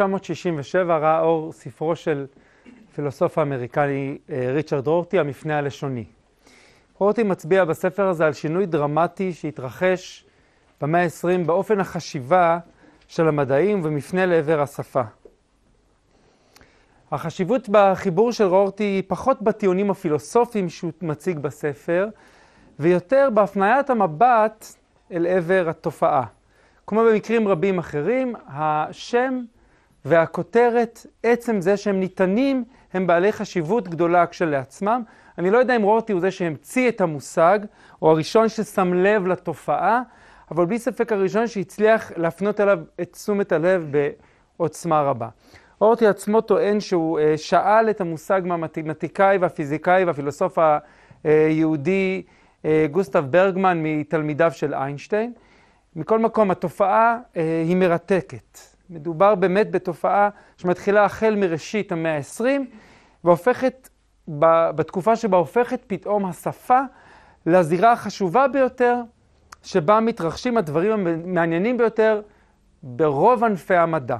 ב-1967 ראה אור ספרו של פילוסוף האמריקני אה, ריצ'רד רורטי, המפנה הלשוני. רורטי מצביע בספר הזה על שינוי דרמטי שהתרחש במאה ה-20 באופן החשיבה של המדעים ומפנה לעבר השפה. החשיבות בחיבור של רורטי היא פחות בטיעונים הפילוסופיים שהוא מציג בספר, ויותר בהפניית המבט אל עבר התופעה. כמו במקרים רבים אחרים, השם והכותרת, עצם זה שהם ניתנים, הם בעלי חשיבות גדולה כשלעצמם. אני לא יודע אם רורטי הוא זה שהמציא את המושג, או הראשון ששם לב לתופעה, אבל בלי ספק הראשון שהצליח להפנות אליו את תשומת הלב בעוצמה רבה. רורטי עצמו טוען שהוא אה, שאל את המושג מהמתמטיקאי והפיזיקאי והפילוסוף היהודי אה, גוסטב ברגמן מתלמידיו של איינשטיין. מכל מקום, התופעה אה, היא מרתקת. מדובר באמת בתופעה שמתחילה החל מראשית המאה ה-20, והופכת, בתקופה שבה הופכת פתאום השפה לזירה החשובה ביותר, שבה מתרחשים הדברים המעניינים ביותר ברוב ענפי המדע.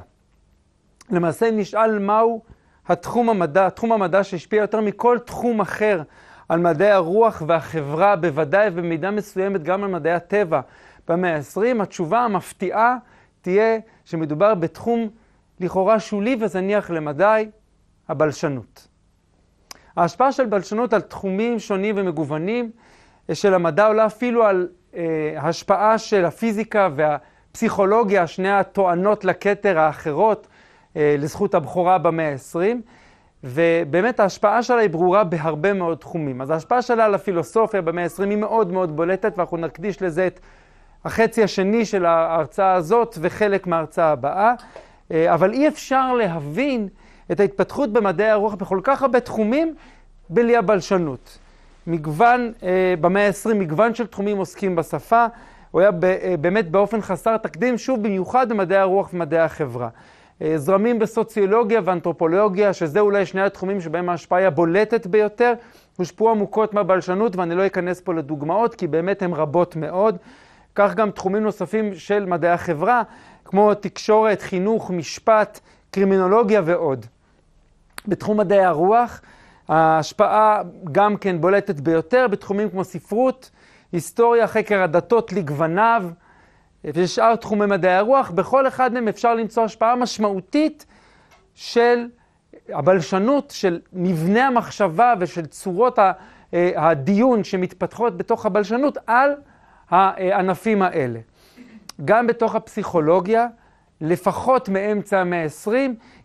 למעשה נשאל מהו התחום המדע, תחום המדע שהשפיע יותר מכל תחום אחר על מדעי הרוח והחברה, בוודאי ובמידה מסוימת גם על מדעי הטבע במאה ה-20, התשובה המפתיעה תהיה שמדובר בתחום לכאורה שולי וזניח למדי, הבלשנות. ההשפעה של בלשנות על תחומים שונים ומגוונים של המדע עולה אפילו על אה, השפעה של הפיזיקה והפסיכולוגיה, שני הטוענות לכתר האחרות אה, לזכות הבכורה במאה ה-20. ובאמת ההשפעה שלה היא ברורה בהרבה מאוד תחומים. אז ההשפעה שלה על הפילוסופיה במאה ה-20 היא מאוד מאוד בולטת, ואנחנו נקדיש לזה את החצי השני של ההרצאה הזאת וחלק מההרצאה הבאה. אה, אבל אי אפשר להבין את ההתפתחות במדעי הרוח בכל כך הרבה תחומים בלי הבלשנות. מגוון, אה, במאה ה-20 מגוון של תחומים עוסקים בשפה, הוא היה אה, באמת באופן חסר תקדים, שוב במיוחד במדעי הרוח ומדעי החברה. זרמים בסוציולוגיה ואנתרופולוגיה, שזה אולי שני התחומים שבהם ההשפעה היא הבולטת ביותר, הושפעו עמוקות מהבלשנות, ואני לא אכנס פה לדוגמאות, כי באמת הן רבות מאוד. כך גם תחומים נוספים של מדעי החברה, כמו תקשורת, חינוך, משפט, קרימינולוגיה ועוד. בתחום מדעי הרוח, ההשפעה גם כן בולטת ביותר בתחומים כמו ספרות, היסטוריה, חקר הדתות לגווניו, ושאר תחומי מדעי הרוח, בכל אחד מהם אפשר למצוא השפעה משמעותית של הבלשנות, של מבנה המחשבה ושל צורות אה, הדיון שמתפתחות בתוך הבלשנות על הענפים האלה. גם בתוך הפסיכולוגיה, לפחות מאמצע המאה ה-20,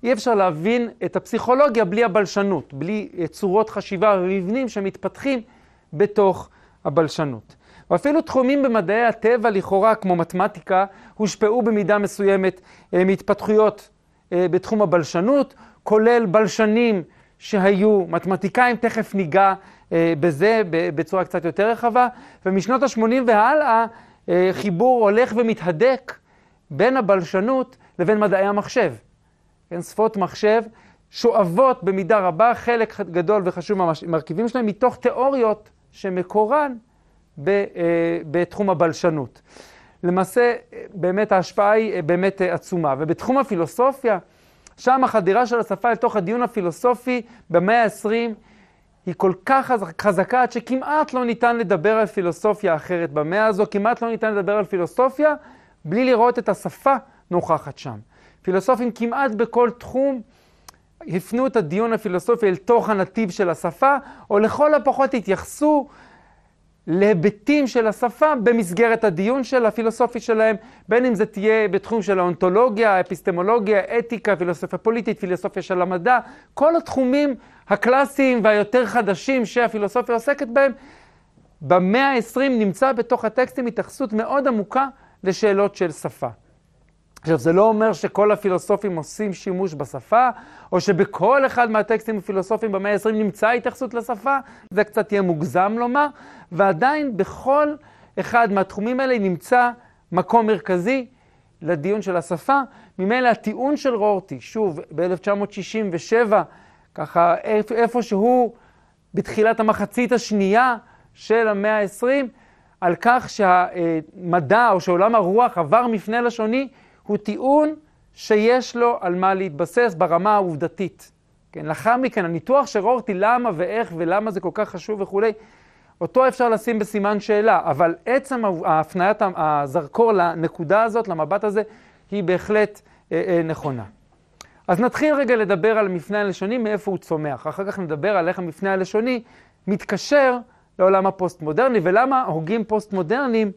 אי אפשר להבין את הפסיכולוגיה בלי הבלשנות, בלי צורות חשיבה ומבנים שמתפתחים בתוך הבלשנות. ואפילו תחומים במדעי הטבע לכאורה, כמו מתמטיקה, הושפעו במידה מסוימת אה, מהתפתחויות אה, בתחום הבלשנות, כולל בלשנים שהיו מתמטיקאים, תכף ניגע אה, בזה בצורה קצת יותר רחבה, ומשנות ה-80 והלאה חיבור הולך ומתהדק בין הבלשנות לבין מדעי המחשב. כן, שפות מחשב שואבות במידה רבה חלק גדול וחשוב מהמרכיבים שלהם מתוך תיאוריות שמקורן אה, בתחום הבלשנות. למעשה, באמת ההשפעה היא אה, באמת אה, עצומה. ובתחום הפילוסופיה, שם החדירה של השפה לתוך הדיון הפילוסופי במאה ה-20 היא כל כך חזקה עד שכמעט לא ניתן לדבר על פילוסופיה אחרת במאה הזו, כמעט לא ניתן לדבר על פילוסופיה בלי לראות את השפה נוכחת שם. פילוסופים כמעט בכל תחום הפנו את הדיון הפילוסופי אל תוך הנתיב של השפה, או לכל הפחות התייחסו להיבטים של השפה במסגרת הדיון של הפילוסופי שלהם, בין אם זה תהיה בתחום של האונתולוגיה, האפיסטמולוגיה, אתיקה, פילוסופיה פוליטית, פילוסופיה של המדע, כל התחומים הקלאסיים והיותר חדשים שהפילוסופיה עוסקת בהם, במאה ה-20 נמצא בתוך הטקסטים התייחסות מאוד עמוקה לשאלות של שפה. עכשיו, זה לא אומר שכל הפילוסופים עושים שימוש בשפה, או שבכל אחד מהטקסטים הפילוסופיים במאה ה-20 נמצא התייחסות לשפה, זה קצת יהיה מוגזם לומר, ועדיין בכל אחד מהתחומים האלה נמצא מקום מרכזי לדיון של השפה. ממילא הטיעון של רורטי, שוב, ב-1967, ככה איפשהו בתחילת המחצית השנייה של המאה ה-20, על כך שהמדע או שעולם הרוח עבר מפנה לשוני, הוא טיעון שיש לו על מה להתבסס ברמה העובדתית. כן, לאחר מכן, הניתוח של רורטי, למה ואיך ולמה זה כל כך חשוב וכולי, אותו אפשר לשים בסימן שאלה, אבל עצם הפניית הזרקור לנקודה הזאת, למבט הזה, היא בהחלט אה, אה, נכונה. אז נתחיל רגע לדבר על המפנה הלשוני, מאיפה הוא צומח. אחר כך נדבר על איך המפנה הלשוני מתקשר לעולם הפוסט-מודרני, ולמה הוגים פוסט-מודרניים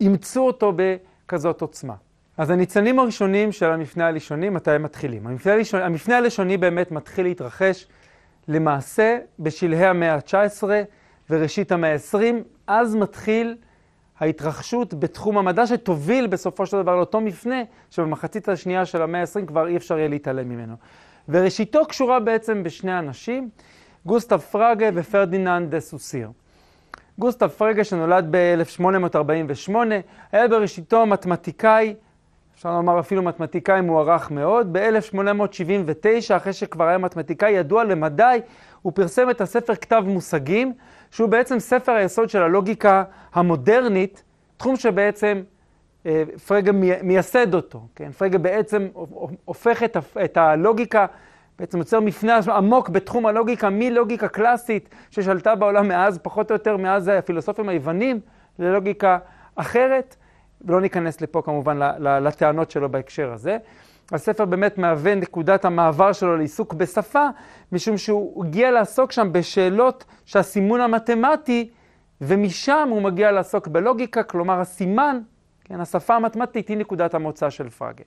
אימצו אותו בכזאת עוצמה. אז הניצנים הראשונים של המפנה הלשוני, מתי הם מתחילים? המפנה הלשוני, המפנה הלשוני באמת מתחיל להתרחש למעשה בשלהי המאה ה-19 וראשית המאה ה-20, אז מתחיל ההתרחשות בתחום המדע שתוביל בסופו של דבר לאותו מפנה שבמחצית השנייה של המאה ה-20 כבר אי אפשר יהיה להתעלם ממנו. וראשיתו קשורה בעצם בשני אנשים, גוסטב פרגה ופרדיננד דה סוסיר. גוסטב פרגה שנולד ב-1848, היה בראשיתו מתמטיקאי, אפשר לומר אפילו מתמטיקאי מוערך מאוד. ב-1879, אחרי שכבר היה מתמטיקאי ידוע למדי, הוא פרסם את הספר כתב מושגים, שהוא בעצם ספר היסוד של הלוגיקה המודרנית, תחום שבעצם אה, פרגה מייסד אותו, כן? פרגה בעצם הופך את, את הלוגיקה, בעצם יוצר מפנה עמוק בתחום הלוגיקה, מלוגיקה קלאסית ששלטה בעולם מאז, פחות או יותר מאז הפילוסופים היוונים, ללוגיקה אחרת, ולא ניכנס לפה כמובן לטענות שלו בהקשר הזה. הספר באמת מהווה נקודת המעבר שלו לעיסוק בשפה, משום שהוא הגיע לעסוק שם בשאלות שהסימון המתמטי, ומשם הוא מגיע לעסוק בלוגיקה, כלומר הסימן, כן, השפה המתמטית היא נקודת המוצא של פרגה.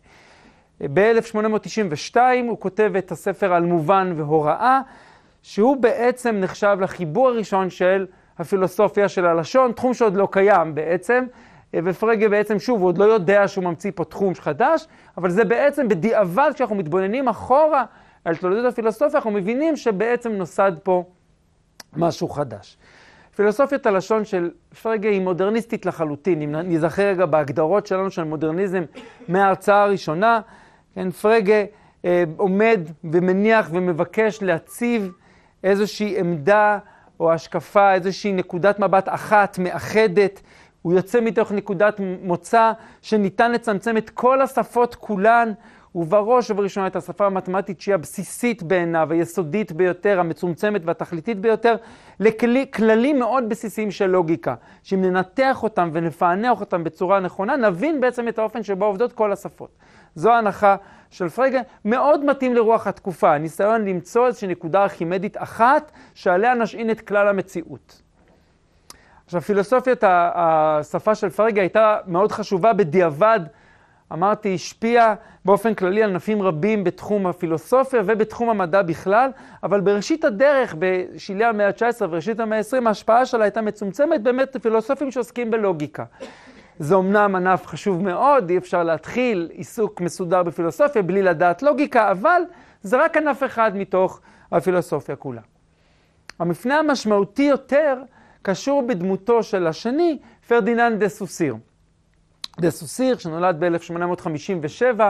ב-1892 הוא כותב את הספר על מובן והוראה, שהוא בעצם נחשב לחיבור הראשון של הפילוסופיה של הלשון, תחום שעוד לא קיים בעצם, ופרגה בעצם, שוב, הוא עוד לא יודע שהוא ממציא פה תחום חדש, אבל זה בעצם בדיעבד, כשאנחנו מתבוננים אחורה על תולדות הפילוסופיה, אנחנו מבינים שבעצם נוסד פה משהו חדש. פילוסופיית הלשון של פרגה היא מודרניסטית לחלוטין. אם נזכר רגע בהגדרות שלנו של מודרניזם מההרצאה הראשונה, כן, פרגה אה, עומד ומניח ומבקש להציב איזושהי עמדה או השקפה, איזושהי נקודת מבט אחת, מאחדת, הוא יוצא מתוך נקודת מוצא שניתן לצמצם את כל השפות כולן, ובראש ובראשונה את השפה המתמטית שהיא הבסיסית בעיניו, היסודית ביותר, המצומצמת והתכליתית ביותר, לכללים מאוד בסיסיים של לוגיקה, שאם ננתח אותם ונפענח אותם בצורה נכונה, נבין בעצם את האופן שבו עובדות כל השפות. זו ההנחה של פרגה, מאוד מתאים לרוח התקופה, הניסיון למצוא איזושהי נקודה ארכימדית אחת, שעליה נשעין את כלל המציאות. עכשיו, פילוסופיית השפה של פרגה הייתה מאוד חשובה בדיעבד, אמרתי, השפיעה באופן כללי על ענפים רבים בתחום הפילוסופיה ובתחום המדע בכלל, אבל בראשית הדרך, בשלהי המאה ה-19 וראשית המאה ה-20, ההשפעה שלה הייתה מצומצמת באמת לפילוסופים שעוסקים בלוגיקה. זה אומנם ענף חשוב מאוד, אי אפשר להתחיל עיסוק מסודר בפילוסופיה בלי לדעת לוגיקה, אבל זה רק ענף אחד מתוך הפילוסופיה כולה. המפנה המשמעותי יותר קשור בדמותו של השני, פרדיננד דה סוסיר. דה סוסיר, שנולד ב-1857,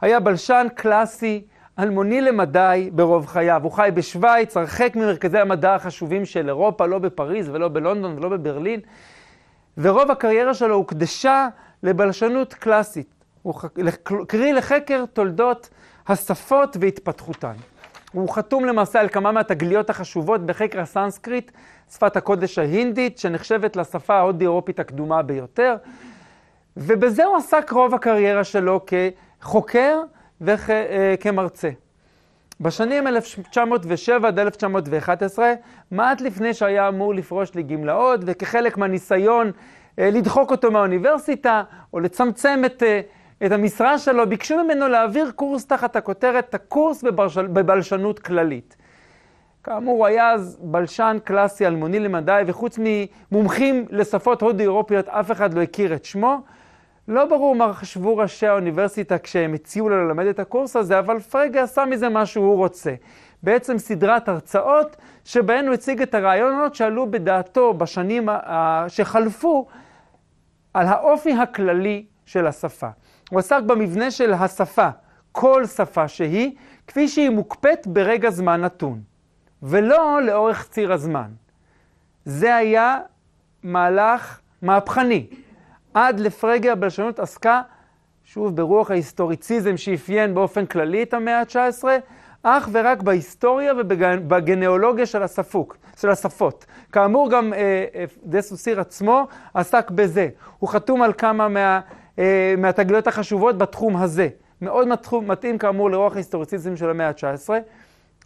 היה בלשן קלאסי, אלמוני למדי ברוב חייו. הוא חי בשוויץ, הרחק ממרכזי המדע החשובים של אירופה, לא בפריז ולא בלונדון ולא בברלין, ורוב הקריירה שלו הוקדשה לבלשנות קלאסית, קרי לחקר תולדות השפות והתפתחותן. הוא חתום למעשה על כמה מהתגליות החשובות בחקר הסנסקריט, שפת הקודש ההינדית, שנחשבת לשפה ההודי-אירופית הקדומה ביותר, ובזה הוא עסק רוב הקריירה שלו כחוקר וכמרצה. בשנים 1907 עד 1911, מעט לפני שהיה אמור לפרוש לגמלאות, וכחלק מהניסיון אה, לדחוק אותו מהאוניברסיטה, או לצמצם את... את המשרה שלו, ביקשו ממנו להעביר קורס תחת הכותרת, הקורס בבלשל, בבלשנות כללית. כאמור, הוא היה אז בלשן קלאסי אלמוני למדי, וחוץ ממומחים לשפות הודו-אירופיות, אף אחד לא הכיר את שמו. לא ברור מה חשבו ראשי האוניברסיטה כשהם הציעו לו ללמד את הקורס הזה, אבל פרגה עשה מזה מה שהוא רוצה. בעצם סדרת הרצאות שבהן הוא הציג את הרעיונות שעלו בדעתו בשנים שחלפו על האופי הכללי של השפה. הוא עסק במבנה של השפה, כל שפה שהיא, כפי שהיא מוקפאת ברגע זמן נתון, ולא לאורך ציר הזמן. זה היה מהלך מהפכני. עד לפרגה הבלשנות עסקה שוב ברוח ההיסטוריציזם שאפיין באופן כללי את המאה ה-19, אך ורק בהיסטוריה ובגנאולוגיה של, של השפות. כאמור, גם אה, אה, עצמו עסק בזה. הוא חתום על כמה מה, מהתגליות החשובות בתחום הזה. מאוד מתחום, מתאים כאמור לרוח ההיסטוריציזם של המאה ה-19,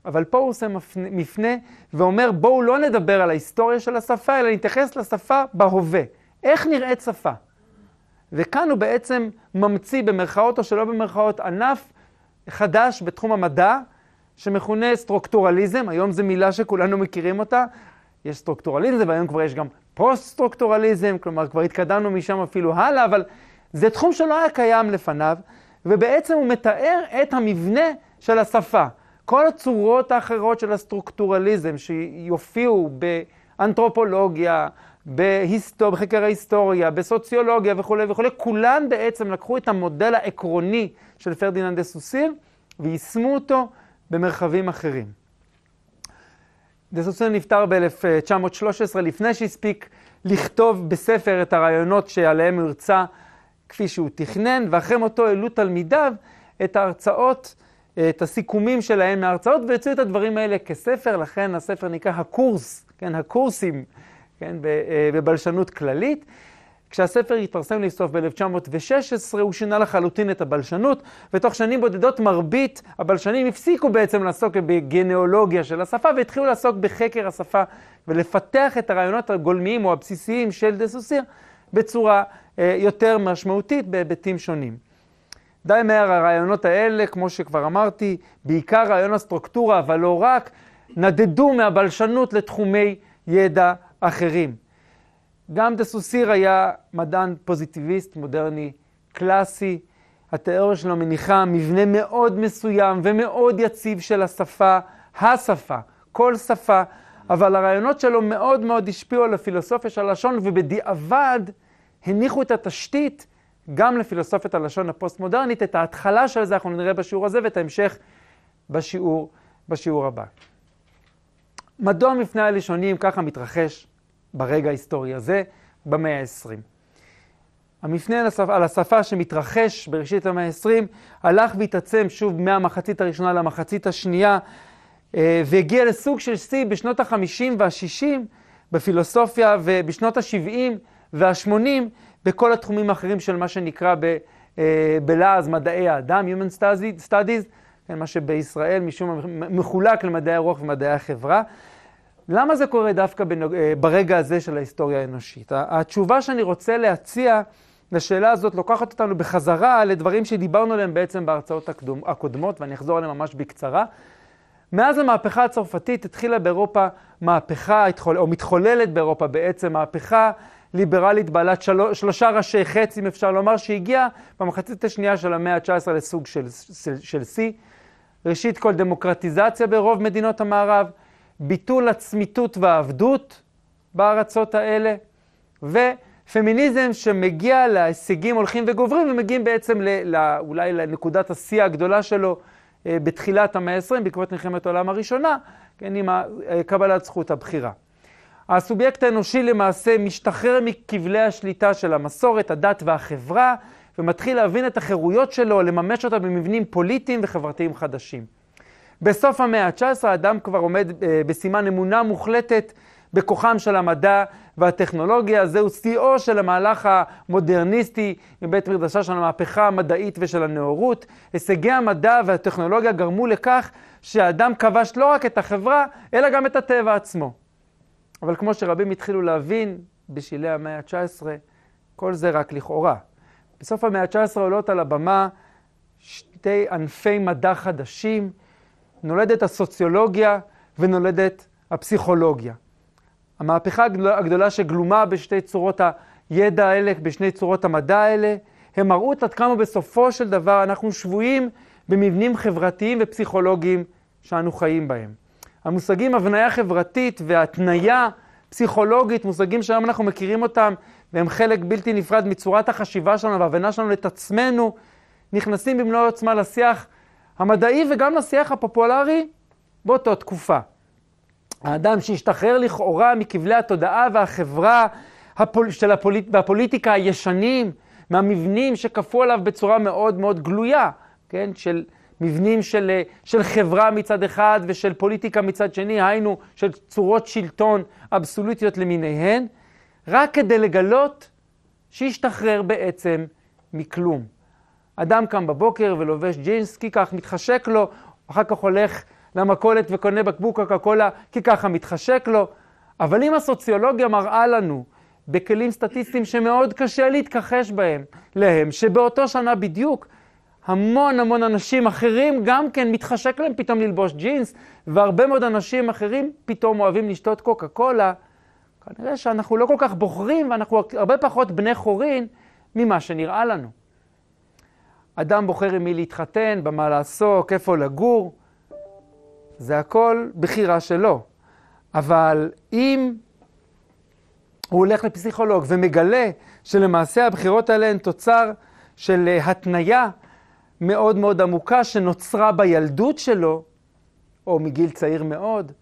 אבל פה הוא עושה מפנה ואומר בואו לא נדבר על ההיסטוריה של השפה, אלא נתייחס לשפה בהווה. איך נראית שפה? וכאן הוא בעצם ממציא במרכאות או שלא במרכאות ענף חדש בתחום המדע, שמכונה סטרוקטורליזם, היום זו מילה שכולנו מכירים אותה, יש סטרוקטורליזם והיום כבר יש גם פוסט-סטרוקטורליזם, כלומר כבר התקדמנו משם אפילו הלאה, אבל זה תחום שלא היה קיים לפניו, ובעצם הוא מתאר את המבנה של השפה. כל הצורות האחרות של הסטרוקטורליזם שיופיעו באנתרופולוגיה, בהיסטור, בחקר ההיסטוריה, בסוציולוגיה וכולי וכולי, כולן בעצם לקחו את המודל העקרוני של פרדיננד דה סוסיר ויישמו אותו במרחבים אחרים. דה סוסיר נפטר ב-1913 לפני שהספיק לכתוב בספר את הרעיונות שעליהם הוא הרצה כפי שהוא תכנן, ואחרי מותו העלו תלמידיו את ההרצאות, את הסיכומים שלהם מההרצאות, והוציאו את הדברים האלה כספר, לכן הספר נקרא הקורס, כן, הקורסים, כן, אה, בבלשנות כללית. כשהספר התפרסם לסוף ב-1916, הוא שינה לחלוטין את הבלשנות, ותוך שנים בודדות מרבית הבלשנים הפסיקו בעצם לעסוק בגנאולוגיה של השפה, והתחילו לעסוק בחקר השפה ולפתח את הרעיונות הגולמיים או הבסיסיים של דה סוסיר בצורה יותר משמעותית בהיבטים שונים. די מהר הרעיונות האלה, כמו שכבר אמרתי, בעיקר רעיון הסטרוקטורה, אבל לא רק, נדדו מהבלשנות לתחומי ידע אחרים. גם דה סוסיר היה מדען פוזיטיביסט, מודרני, קלאסי. התיאוריה שלו מניחה מבנה מאוד מסוים ומאוד יציב של השפה, השפה, כל שפה, אבל הרעיונות שלו מאוד מאוד השפיעו על הפילוסופיה של הלשון, ובדיעבד הניחו את התשתית גם לפילוסופיית הלשון הפוסט-מודרנית. את ההתחלה של זה אנחנו נראה בשיעור הזה, ואת ההמשך בשיעור, בשיעור הבא. מדוע מפנה הלשונים ככה מתרחש ברגע ההיסטורי הזה, במאה ה-20. המפנה על השפה, על השפה שמתרחש בראשית המאה ה-20 הלך והתעצם שוב מהמחצית הראשונה למחצית השנייה אה, והגיע לסוג של שיא בשנות ה-50 וה-60 בפילוסופיה ובשנות ה-70 וה-80 בכל התחומים האחרים של מה שנקרא ב, אה, בלעז מדעי האדם, Human Studies, כן, מה שבישראל משום מחולק למדעי הרוח ומדעי החברה. למה זה קורה דווקא בנוג... אה, ברגע הזה של ההיסטוריה האנושית? התשובה שאני רוצה להציע לשאלה הזאת לוקחת אותנו בחזרה לדברים שדיברנו עליהם בעצם בהרצאות הקדומ... הקודמות, ואני אחזור עליהם ממש בקצרה. מאז המהפכה הצרפתית התחילה באירופה מהפכה, או מתחוללת באירופה בעצם מהפכה ליברלית בעלת של... שלושה ראשי חץ, אם אפשר לומר, שהגיעה במחצית השנייה של המאה ה-19 לסוג של שיא. ראשית כל דמוקרטיזציה ברוב מדינות המערב. ביטול הצמיתות והעבדות בארצות האלה, ופמיניזם שמגיע להישגים הולכים וגוברים ומגיעים בעצם ל, לא, אולי לנקודת השיא הגדולה שלו אה, בתחילת המאה ה-20 בעקבות מלחמת העולם הראשונה, כן, עם אה, קבלת זכות הבחירה. הסובייקט האנושי למעשה משתחרר מכבלי השליטה של המסורת, הדת והחברה, ומתחיל להבין את החירויות שלו, לממש אותה במבנים פוליטיים וחברתיים חדשים. בסוף המאה ה-19 האדם כבר עומד אה, בסימן אמונה מוחלטת בכוחם של המדע והטכנולוגיה. זהו שיאו של המהלך המודרניסטי מבית מקדשה של המהפכה המדעית ושל הנאורות. הישגי המדע והטכנולוגיה גרמו לכך שהאדם כבש לא רק את החברה, אלא גם את הטבע עצמו. אבל כמו שרבים התחילו להבין בשלהי המאה ה-19, כל זה רק לכאורה. בסוף המאה ה-19 עולות על הבמה שתי ענפי מדע חדשים, נולדת הסוציולוגיה ונולדת הפסיכולוגיה. המהפכה הגדולה שגלומה בשתי צורות הידע האלה, בשני צורות המדע האלה, הם מראו עד כמה בסופו של דבר אנחנו שבויים במבנים חברתיים ופסיכולוגיים שאנו חיים בהם. המושגים הבניה חברתית והתניה פסיכולוגית, מושגים שהיום אנחנו מכירים אותם והם חלק בלתי נפרד מצורת החשיבה שלנו וההבנה שלנו את עצמנו, נכנסים במלוא עוצמה לשיח המדעי וגם לשיח הפופולרי באותה תקופה. האדם שהשתחרר לכאורה מכבלי התודעה והחברה הפול... של הפוליט... והפוליטיקה הישנים, מהמבנים שכפו עליו בצורה מאוד מאוד גלויה, כן? של מבנים של, אה, של חברה מצד אחד ושל פוליטיקה מצד שני, היינו של צורות שלטון אבסולוטיות למיניהן, רק כדי לגלות שהשתחרר בעצם מכלום. אדם קם בבוקר ולובש ג'ינס, כי כך מתחשק לו, אחר כך הולך למכולת וקונה בקבוק קוקה קולה, כי ככה מתחשק לו. אבל אם הסוציולוגיה מראה לנו בכלים סטטיסטיים שמאוד קשה להתכחש בהם, להם, שבאותו שנה בדיוק המון המון אנשים אחרים גם כן מתחשק להם פתאום ללבוש ג'ינס, והרבה מאוד אנשים אחרים פתאום אוהבים לשתות קוקה קולה, כנראה שאנחנו לא כל כך בוחרים ואנחנו הרבה פחות בני חורין ממה שנראה לנו. אדם בוחר עם מי להתחתן, במה לעסוק, איפה לגור, זה הכל בחירה שלו. אבל אם הוא הולך לפסיכולוג ומגלה שלמעשה הבחירות האלה הן תוצר של אה, התניה מאוד מאוד עמוקה שנוצרה בילדות שלו, או מגיל צעיר מאוד,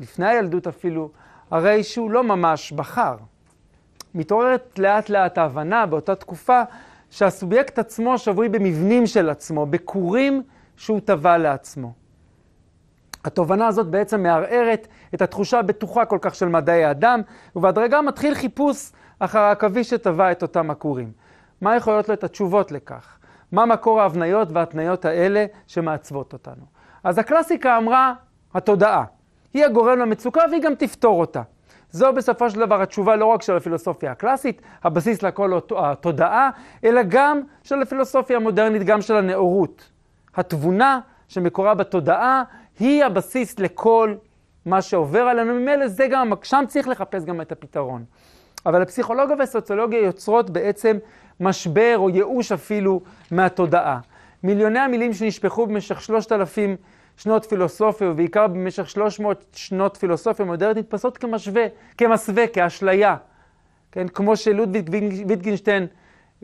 לפני הילדות אפילו, הרי שהוא לא ממש בחר. מתעוררת לאט לאט ההבנה באותה תקופה שהסובייקט עצמו שבוי במבנים של עצמו, בכורים שהוא טבע לעצמו. התובנה הזאת בעצם מערערת את התחושה הבטוחה כל כך של מדעי האדם, ובהדרגה מתחיל חיפוש אחר העכביש שטבע את אותם הכורים. מה יכולות להיות התשובות לכך? מה מקור ההבניות וההתניות האלה שמעצבות אותנו? אז הקלאסיקה אמרה, התודעה. היא הגורם למצוקה והיא גם תפתור אותה. זו בסופו של דבר התשובה לא רק של הפילוסופיה הקלאסית, הבסיס לכל התודעה, אלא גם של הפילוסופיה המודרנית, גם של הנאורות. התבונה שמקורה בתודעה היא הבסיס לכל מה שעובר עלינו, ממילא זה גם, שם צריך לחפש גם את הפתרון. אבל הפסיכולוגיה והסוציולוגיה יוצרות בעצם משבר או ייאוש אפילו מהתודעה. מיליוני המילים שנשפכו במשך שלושת אלפים שנות פילוסופיה, ובעיקר במשך שלוש מאות שנות פילוסופיה מודרנית, נתפסות כמשווה, כמסווה, כאשליה. כן, כמו שלודוויג ויטגינשטיין,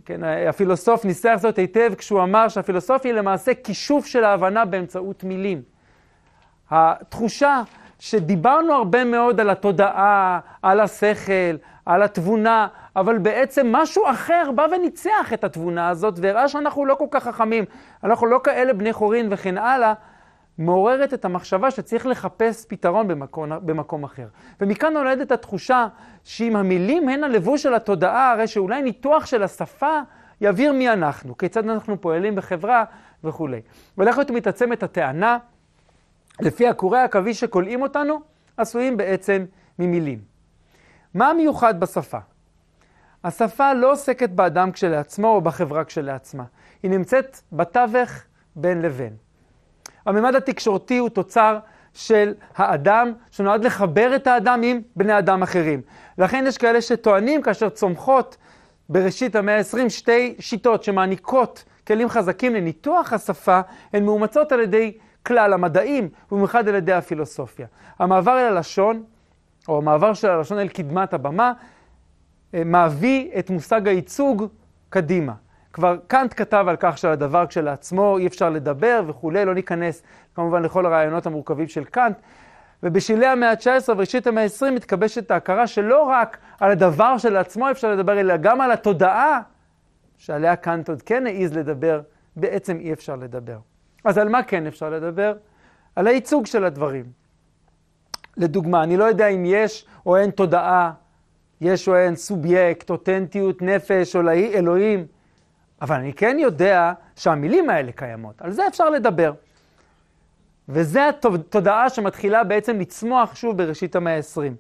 כן, הפילוסוף ניסח זאת היטב כשהוא אמר שהפילוסופיה היא למעשה כישוף של ההבנה באמצעות מילים. התחושה שדיברנו הרבה מאוד על התודעה, על השכל, על התבונה, אבל בעצם משהו אחר בא וניצח את התבונה הזאת והראה שאנחנו לא כל כך חכמים, אנחנו לא כאלה בני חורין וכן הלאה, מעוררת את המחשבה שצריך לחפש פתרון במקום, במקום אחר. ומכאן נולדת התחושה שאם המילים הן הלבוש של התודעה, הרי שאולי ניתוח של השפה יבהיר מי אנחנו, כיצד אנחנו פועלים בחברה וכולי. ולכת מתעצמת הטענה לפי הקורי העכביש שכולאים אותנו, עשויים בעצם ממילים. מה המיוחד בשפה? השפה לא עוסקת באדם כשלעצמו או בחברה כשלעצמה. היא נמצאת בתווך בין לבין. הממד התקשורתי הוא תוצר של האדם, שנועד לחבר את האדם עם בני אדם אחרים. לכן יש כאלה שטוענים, כאשר צומחות בראשית המאה ה-20 שתי שיטות שמעניקות כלים חזקים לניתוח השפה, הן מאומצות על ידי כלל המדעים, ובמיוחד על ידי הפילוסופיה. המעבר אל הלשון, או המעבר של הלשון אל קדמת הבמה, אה, מביא את מושג הייצוג קדימה. כבר קאנט כתב על כך שהדבר כשלעצמו אי אפשר לדבר וכולי, לא ניכנס כמובן לכל הרעיונות המורכבים של קאנט. ובשלהי המאה ה-19 וראשית המאה ה-20 מתקבשת ההכרה שלא רק על הדבר שלעצמו אפשר לדבר, אלא גם על התודעה שעליה קאנט עוד כן העז לדבר, בעצם אי אפשר לדבר. אז על מה כן אפשר לדבר? על הייצוג של הדברים. לדוגמה, אני לא יודע אם יש או אין תודעה, יש או אין סובייקט, אותנטיות, נפש או אלוהים, אבל אני כן יודע שהמילים האלה קיימות, על זה אפשר לדבר. וזה התודעה שמתחילה בעצם לצמוח שוב בראשית המאה ה-20.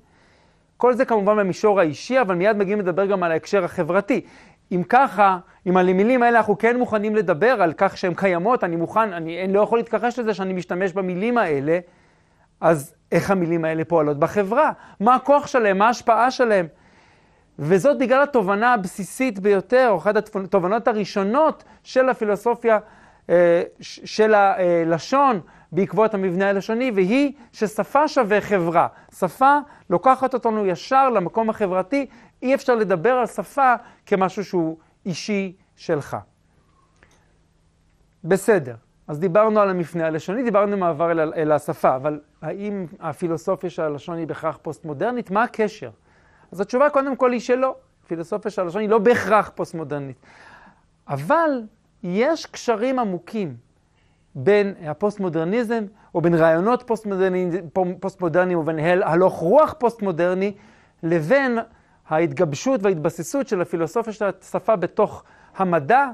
כל זה כמובן במישור האישי, אבל מיד מגיעים לדבר גם על ההקשר החברתי. אם ככה, אם על המילים האלה אנחנו כן מוכנים לדבר על כך שהן קיימות, אני מוכן, אני, אני לא יכול להתכחש לזה שאני משתמש במילים האלה, אז איך המילים האלה פועלות בחברה? מה הכוח שלהם? מה ההשפעה שלהם? וזאת בגלל התובנה הבסיסית ביותר, או אחת התובנות הראשונות של הפילוסופיה אה, של הלשון בעקבות המבנה הלשוני, והיא ששפה שווה חברה. שפה לוקחת אותנו ישר למקום החברתי, אי אפשר לדבר על שפה כמשהו שהוא אישי שלך. בסדר, אז דיברנו על המפנה הלשוני, דיברנו מעבר אל, אל השפה, אבל האם הפילוסופיה של הלשון היא בהכרח פוסט-מודרנית? מה הקשר? אז התשובה קודם כל היא שלא. פילוסופיה של הלשון היא לא בהכרח פוסט-מודרנית. אבל יש קשרים עמוקים בין הפוסט-מודרניזם, או בין רעיונות פוסט-מודרניים ובין הלוך רוח פוסט-מודרני, לבין ההתגבשות וההתבססות של הפילוסופיה של השפה בתוך המדע,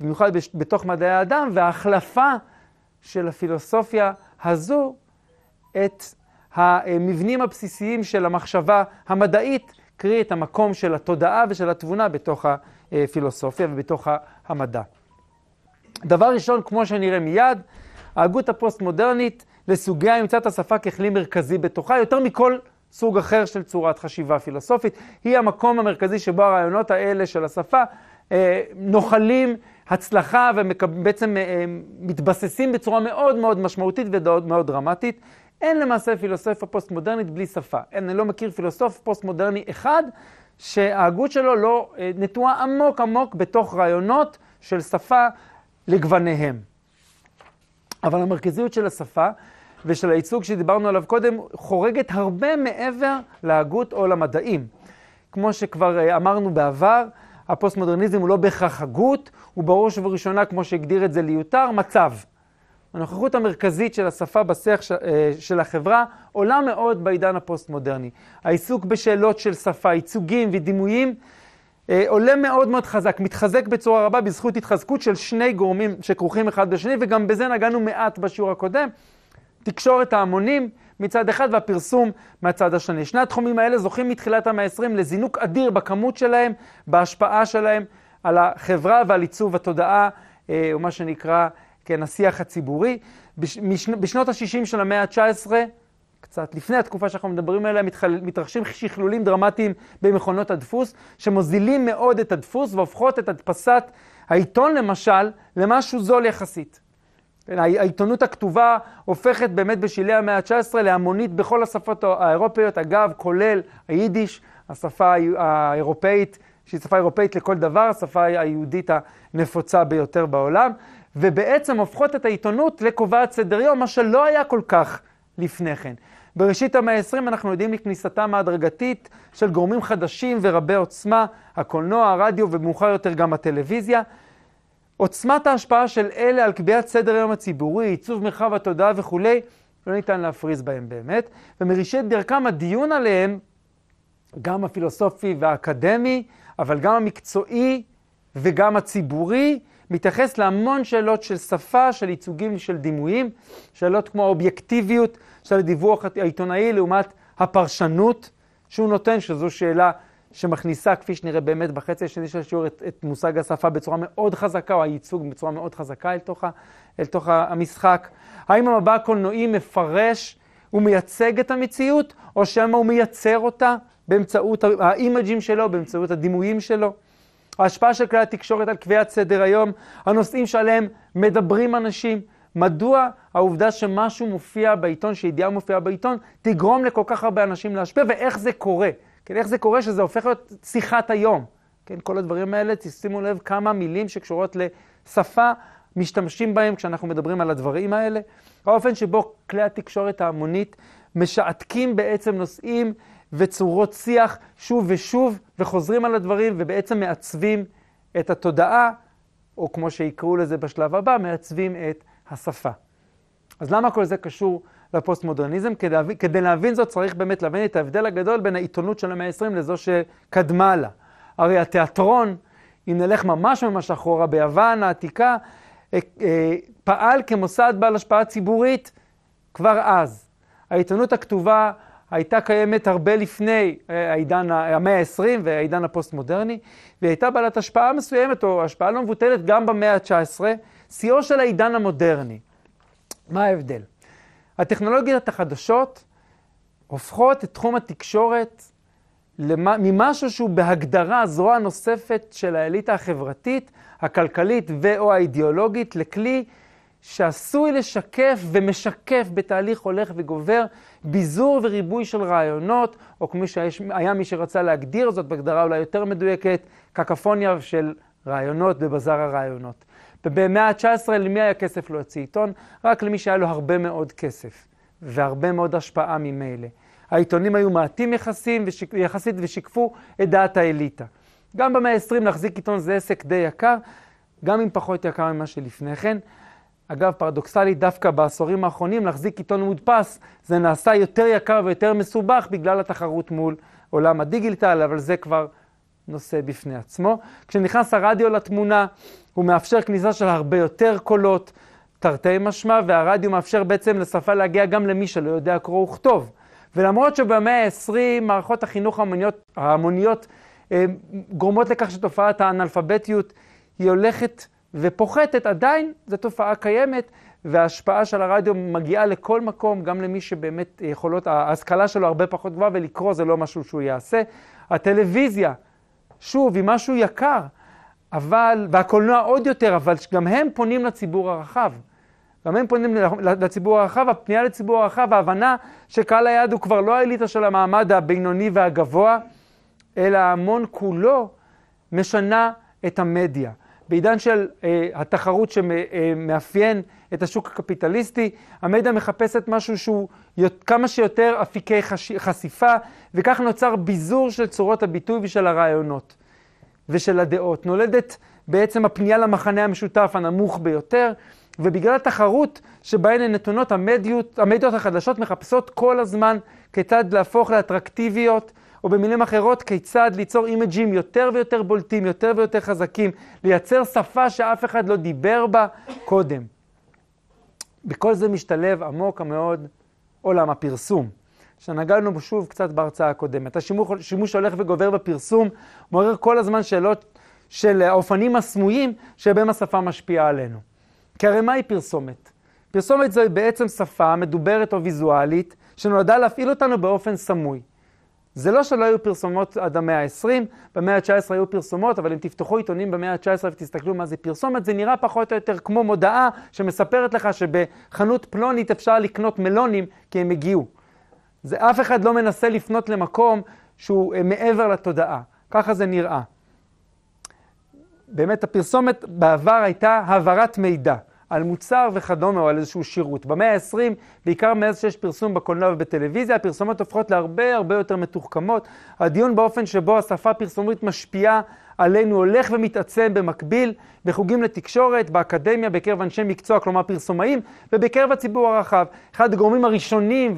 במיוחד בתוך מדעי האדם, וההחלפה של הפילוסופיה הזו את המבנים הבסיסיים של המחשבה המדעית, קרי את המקום של התודעה ושל התבונה בתוך הפילוסופיה ובתוך המדע. דבר ראשון, כמו שנראה מיד, ההגות הפוסט-מודרנית לסוגיה אימצה את השפה ככלי מרכזי בתוכה, יותר מכל סוג אחר של צורת חשיבה פילוסופית. היא המקום המרכזי שבו הרעיונות האלה של השפה אה, נוחלים הצלחה ובעצם אה, מתבססים בצורה מאוד מאוד משמעותית ומאוד דרמטית. אין למעשה פילוסופיה פוסט-מודרנית בלי שפה. אני לא מכיר פילוסוף פוסט-מודרני אחד שההגות שלו לא אה, נטועה עמוק עמוק בתוך רעיונות של שפה לגווניהם. אבל המרכזיות של השפה ושל הייצוג שדיברנו עליו קודם חורגת הרבה מעבר להגות או למדעים. כמו שכבר אה, אמרנו בעבר, הפוסט-מודרניזם הוא לא בהכרח הגות, הוא בראש ובראשונה, כמו שהגדיר את זה ליותר, מצב. הנוכחות המרכזית של השפה בשיח אה, של החברה עולה מאוד בעידן הפוסט-מודרני. העיסוק בשאלות של שפה, ייצוגים ודימויים, אה, עולה מאוד מאוד חזק, מתחזק בצורה רבה בזכות התחזקות של שני גורמים שכרוכים אחד בשני, וגם בזה נגענו מעט בשיעור הקודם. תקשורת ההמונים מצד אחד והפרסום מהצד השני. שני התחומים האלה זוכים מתחילת המאה ה-20 לזינוק אדיר בכמות שלהם, בהשפעה שלהם על החברה ועל עיצוב התודעה, אה, או מה שנקרא, כן, השיח הציבורי. בשנות ה-60 של המאה ה-19, קצת לפני התקופה שאנחנו מדברים עליה. מתרחשים שכלולים דרמטיים במכונות הדפוס, שמוזילים מאוד את הדפוס והופכות את הדפסת העיתון למשל למשהו זול יחסית. כן, העיתונות הכתובה הופכת באמת בשלהי המאה ה-19 להמונית בכל השפות האירופיות, אגב, כולל היידיש, השפה האירופאית, שהיא שפה אירופאית לכל דבר, השפה היהודית הנפוצה ביותר בעולם, ובעצם הופכות את העיתונות לקובעת סדר יום, מה שלא היה כל כך לפני כן. בראשית המאה ה-20 אנחנו יודעים לכניסתם ההדרגתית של גורמים חדשים ורבי עוצמה, הקולנוע, הרדיו ומאוחר יותר גם הטלוויזיה. עוצמת ההשפעה של אלה על קביעת סדר היום הציבורי, עיצוב מרחב התודעה וכולי, לא ניתן להפריז בהם באמת. ומראשית דרכם הדיון עליהם, גם הפילוסופי והאקדמי, אבל גם המקצועי וגם הציבורי, מתייחס להמון שאלות של שפה, של ייצוגים, של דימויים, שאלות כמו האובייקטיביות של הדיווח העיתונאי לעומת הפרשנות שהוא נותן, שזו שאלה שמכניסה, כפי שנראה באמת בחצי השני של השיעור, את, את מושג השפה בצורה מאוד חזקה, או הייצוג בצורה מאוד חזקה אל תוך, ה, אל תוך המשחק. האם המבע הקולנועי מפרש ומייצג את המציאות, או שמא הוא מייצר אותה באמצעות האימג'ים שלו, באמצעות הדימויים שלו? ההשפעה של כלי התקשורת על קביעת סדר היום, הנושאים שעליהם מדברים אנשים, מדוע העובדה שמשהו מופיע בעיתון, שידיעה מופיעה בעיתון, תגרום לכל כך הרבה אנשים להשפיע, ואיך זה קורה. כן, איך זה קורה שזה הופך להיות שיחת היום. כן, כל הדברים האלה, תשימו לב כמה מילים שקשורות לשפה משתמשים בהם כשאנחנו מדברים על הדברים האלה. האופן שבו כלי התקשורת ההמונית משעתקים בעצם נושאים וצורות שיח שוב ושוב, וחוזרים על הדברים ובעצם מעצבים את התודעה, או כמו שיקראו לזה בשלב הבא, מעצבים את השפה. אז למה כל זה קשור לפוסט-מודרניזם? כדי, כדי להבין זאת צריך באמת להבין את ההבדל הגדול בין העיתונות של המאה ה-20 לזו שקדמה לה. הרי התיאטרון, אם נלך ממש ממש אחורה, ביוון העתיקה, אה, אה, פעל כמוסד בעל השפעה ציבורית כבר אז. העיתונות הכתובה הייתה קיימת הרבה לפני אה, העידן, המאה ה-20 והעידן הפוסט-מודרני, והיא הייתה בעלת השפעה מסוימת, או השפעה לא מבוטלת, גם במאה ה-19, שיאו של העידן המודרני. מה ההבדל? הטכנולוגיות החדשות הופכות את תחום התקשורת ממשהו שהוא בהגדרה זרוע נוספת של האליטה החברתית, הכלכלית ו/או האידיאולוגית לכלי שעשוי לשקף ומשקף בתהליך הולך וגובר ביזור וריבוי של רעיונות, או כמו שהיה מי שרצה להגדיר זאת בהגדרה אולי יותר מדויקת, קקפוניה של רעיונות בבזר הרעיונות. ובמאה ה-19 למי היה כסף להוציא עיתון? רק למי שהיה לו הרבה מאוד כסף והרבה מאוד השפעה ממילא. העיתונים היו מעטים יחסים. יחסית ושיקפו את דעת האליטה. גם במאה ה-20 להחזיק עיתון זה עסק די יקר, גם אם פחות יקר ממה שלפני כן. אגב, פרדוקסלית, דווקא בעשורים האחרונים להחזיק עיתון מודפס זה נעשה יותר יקר ויותר מסובך בגלל התחרות מול עולם הדיגיטל, אבל זה כבר נושא בפני עצמו. כשנכנס הרדיו לתמונה, הוא מאפשר כניסה של הרבה יותר קולות, תרתי משמע, והרדיו מאפשר בעצם לשפה להגיע גם למי שלא יודע קרוא וכתוב. ולמרות שבמאה ה-20 מערכות החינוך ההמוניות, ההמוניות אה, גורמות לכך שתופעת האנאלפביתיות היא הולכת ופוחתת, עדיין זו תופעה קיימת, וההשפעה של הרדיו מגיעה לכל מקום, גם למי שבאמת יכולות, ההשכלה שלו הרבה פחות גבוהה, ולקרוא זה לא משהו שהוא יעשה. הטלוויזיה, שוב, היא משהו יקר, אבל, והקולנוע עוד יותר, אבל גם הם פונים לציבור הרחב. גם הם פונים לציבור הרחב, הפנייה לציבור הרחב, ההבנה שקהל היעד הוא כבר לא האליטה של המעמד הבינוני והגבוה, אלא ההמון כולו משנה את המדיה. בעידן של אה, התחרות שמאפיין אה, את השוק הקפיטליסטי, המדיה מחפשת משהו שהוא כמה שיותר אפיקי חש... חשיפה, וכך נוצר ביזור של צורות הביטוי ושל הרעיונות ושל הדעות. נולדת בעצם הפנייה למחנה המשותף הנמוך ביותר, ובגלל התחרות שבהן הן נתונות, המדיות, המדיות החדשות מחפשות כל הזמן כיצד להפוך לאטרקטיביות, או במילים אחרות, כיצד ליצור אימג'ים יותר ויותר בולטים, יותר ויותר חזקים, לייצר שפה שאף אחד לא דיבר בה קודם. בכל זה משתלב עמוק מאוד עולם הפרסום, שנגענו בו שוב קצת בהרצאה הקודמת. השימוש הולך וגובר בפרסום מעורר כל הזמן שאלות של האופנים הסמויים שבהם השפה משפיעה עלינו. כי הרי מהי פרסומת? פרסומת זוהי בעצם שפה מדוברת או ויזואלית שנועדה להפעיל אותנו באופן סמוי. זה לא שלא היו פרסומות עד המאה ה-20, במאה ה-19 היו פרסומות, אבל אם תפתחו עיתונים במאה ה-19 ותסתכלו מה זה פרסומת, זה נראה פחות או יותר כמו מודעה שמספרת לך שבחנות פלונית אפשר לקנות מלונים כי הם הגיעו. זה אף אחד לא מנסה לפנות למקום שהוא אה, מעבר לתודעה. ככה זה נראה. באמת הפרסומת בעבר הייתה העברת מידע. על מוצר וכדומה, או על איזשהו שירות. במאה ה-20, בעיקר מאז שיש פרסום בקולנוע ובטלוויזיה, הפרסומות הופכות להרבה הרבה יותר מתוחכמות. הדיון באופן שבו השפה הפרסומית משפיעה עלינו הולך ומתעצם במקביל בחוגים לתקשורת, באקדמיה, בקרב אנשי מקצוע, כלומר פרסומאים, ובקרב הציבור הרחב. אחד הגורמים הראשונים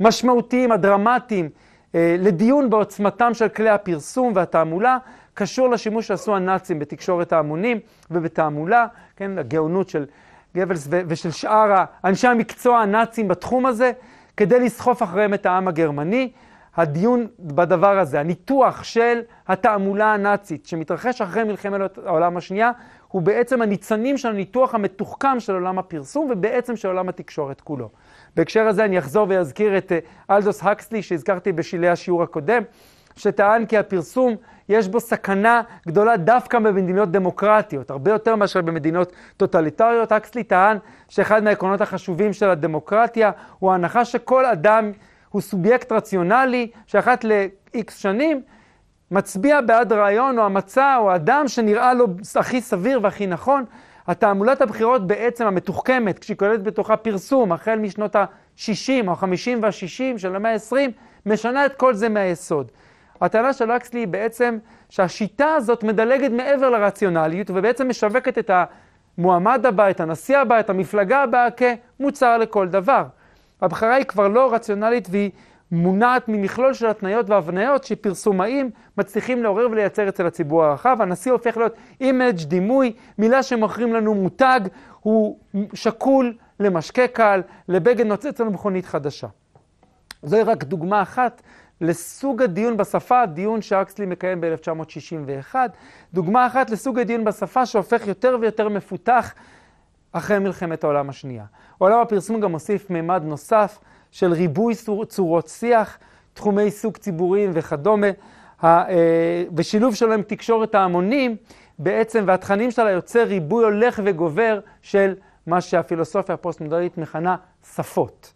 והמשמעותיים, הדרמטיים, אה, לדיון בעוצמתם של כלי הפרסום והתעמולה, קשור לשימוש שעשו הנאצים בתקשורת ההמונים ובתעמולה, כן, הגאונות של גבלס ושל שאר אנשי המקצוע הנאצים בתחום הזה, כדי לסחוף אחריהם את העם הגרמני. הדיון בדבר הזה, הניתוח של התעמולה הנאצית שמתרחש אחרי מלחמת העולם השנייה, הוא בעצם הניצנים של הניתוח המתוחכם של עולם הפרסום ובעצם של עולם התקשורת כולו. בהקשר הזה אני אחזור ואזכיר את אה, אלדוס הקסלי שהזכרתי בשלהי השיעור הקודם, שטען כי הפרסום יש בו סכנה גדולה דווקא במדינות דמוקרטיות, הרבה יותר מאשר במדינות טוטליטריות. אקסלי טען שאחד מהעקרונות החשובים של הדמוקרטיה הוא ההנחה שכל אדם הוא סובייקט רציונלי, שאחת ל-X שנים מצביע בעד רעיון או המצע או אדם שנראה לו הכי סביר והכי נכון. התעמולת הבחירות בעצם המתוחכמת, כשהיא כוללת בתוכה פרסום, החל משנות ה-60 או ה-50 וה-60 של המאה ה-20, משנה את כל זה מהיסוד. הטענה של אקסלי היא בעצם שהשיטה הזאת מדלגת מעבר לרציונליות ובעצם משווקת את המועמד הבא, את הנשיא הבא, את המפלגה הבאה כמוצר לכל דבר. הבחירה היא כבר לא רציונלית והיא מונעת ממכלול של התניות והבניות שפרסומאים מצליחים לעורר ולייצר אצל הציבור הרחב. הנשיא הופך להיות אימג', דימוי, מילה שמוכרים לנו מותג, הוא שקול למשקה קל, לבגד נוצץ למכונית חדשה. זוהי רק דוגמה אחת לסוג הדיון בשפה, דיון שהאקסלי מקיים ב-1961, דוגמה אחת לסוג הדיון בשפה שהופך יותר ויותר מפותח אחרי מלחמת העולם השנייה. עולם הפרסום גם מוסיף מימד נוסף של ריבוי צורות שיח, תחומי עיסוק ציבוריים וכדומה, ושילוב שלו עם תקשורת ההמונים, בעצם, והתכנים שלה יוצר ריבוי הולך וגובר של מה שהפילוסופיה הפוסט-מודרנית מכנה שפות.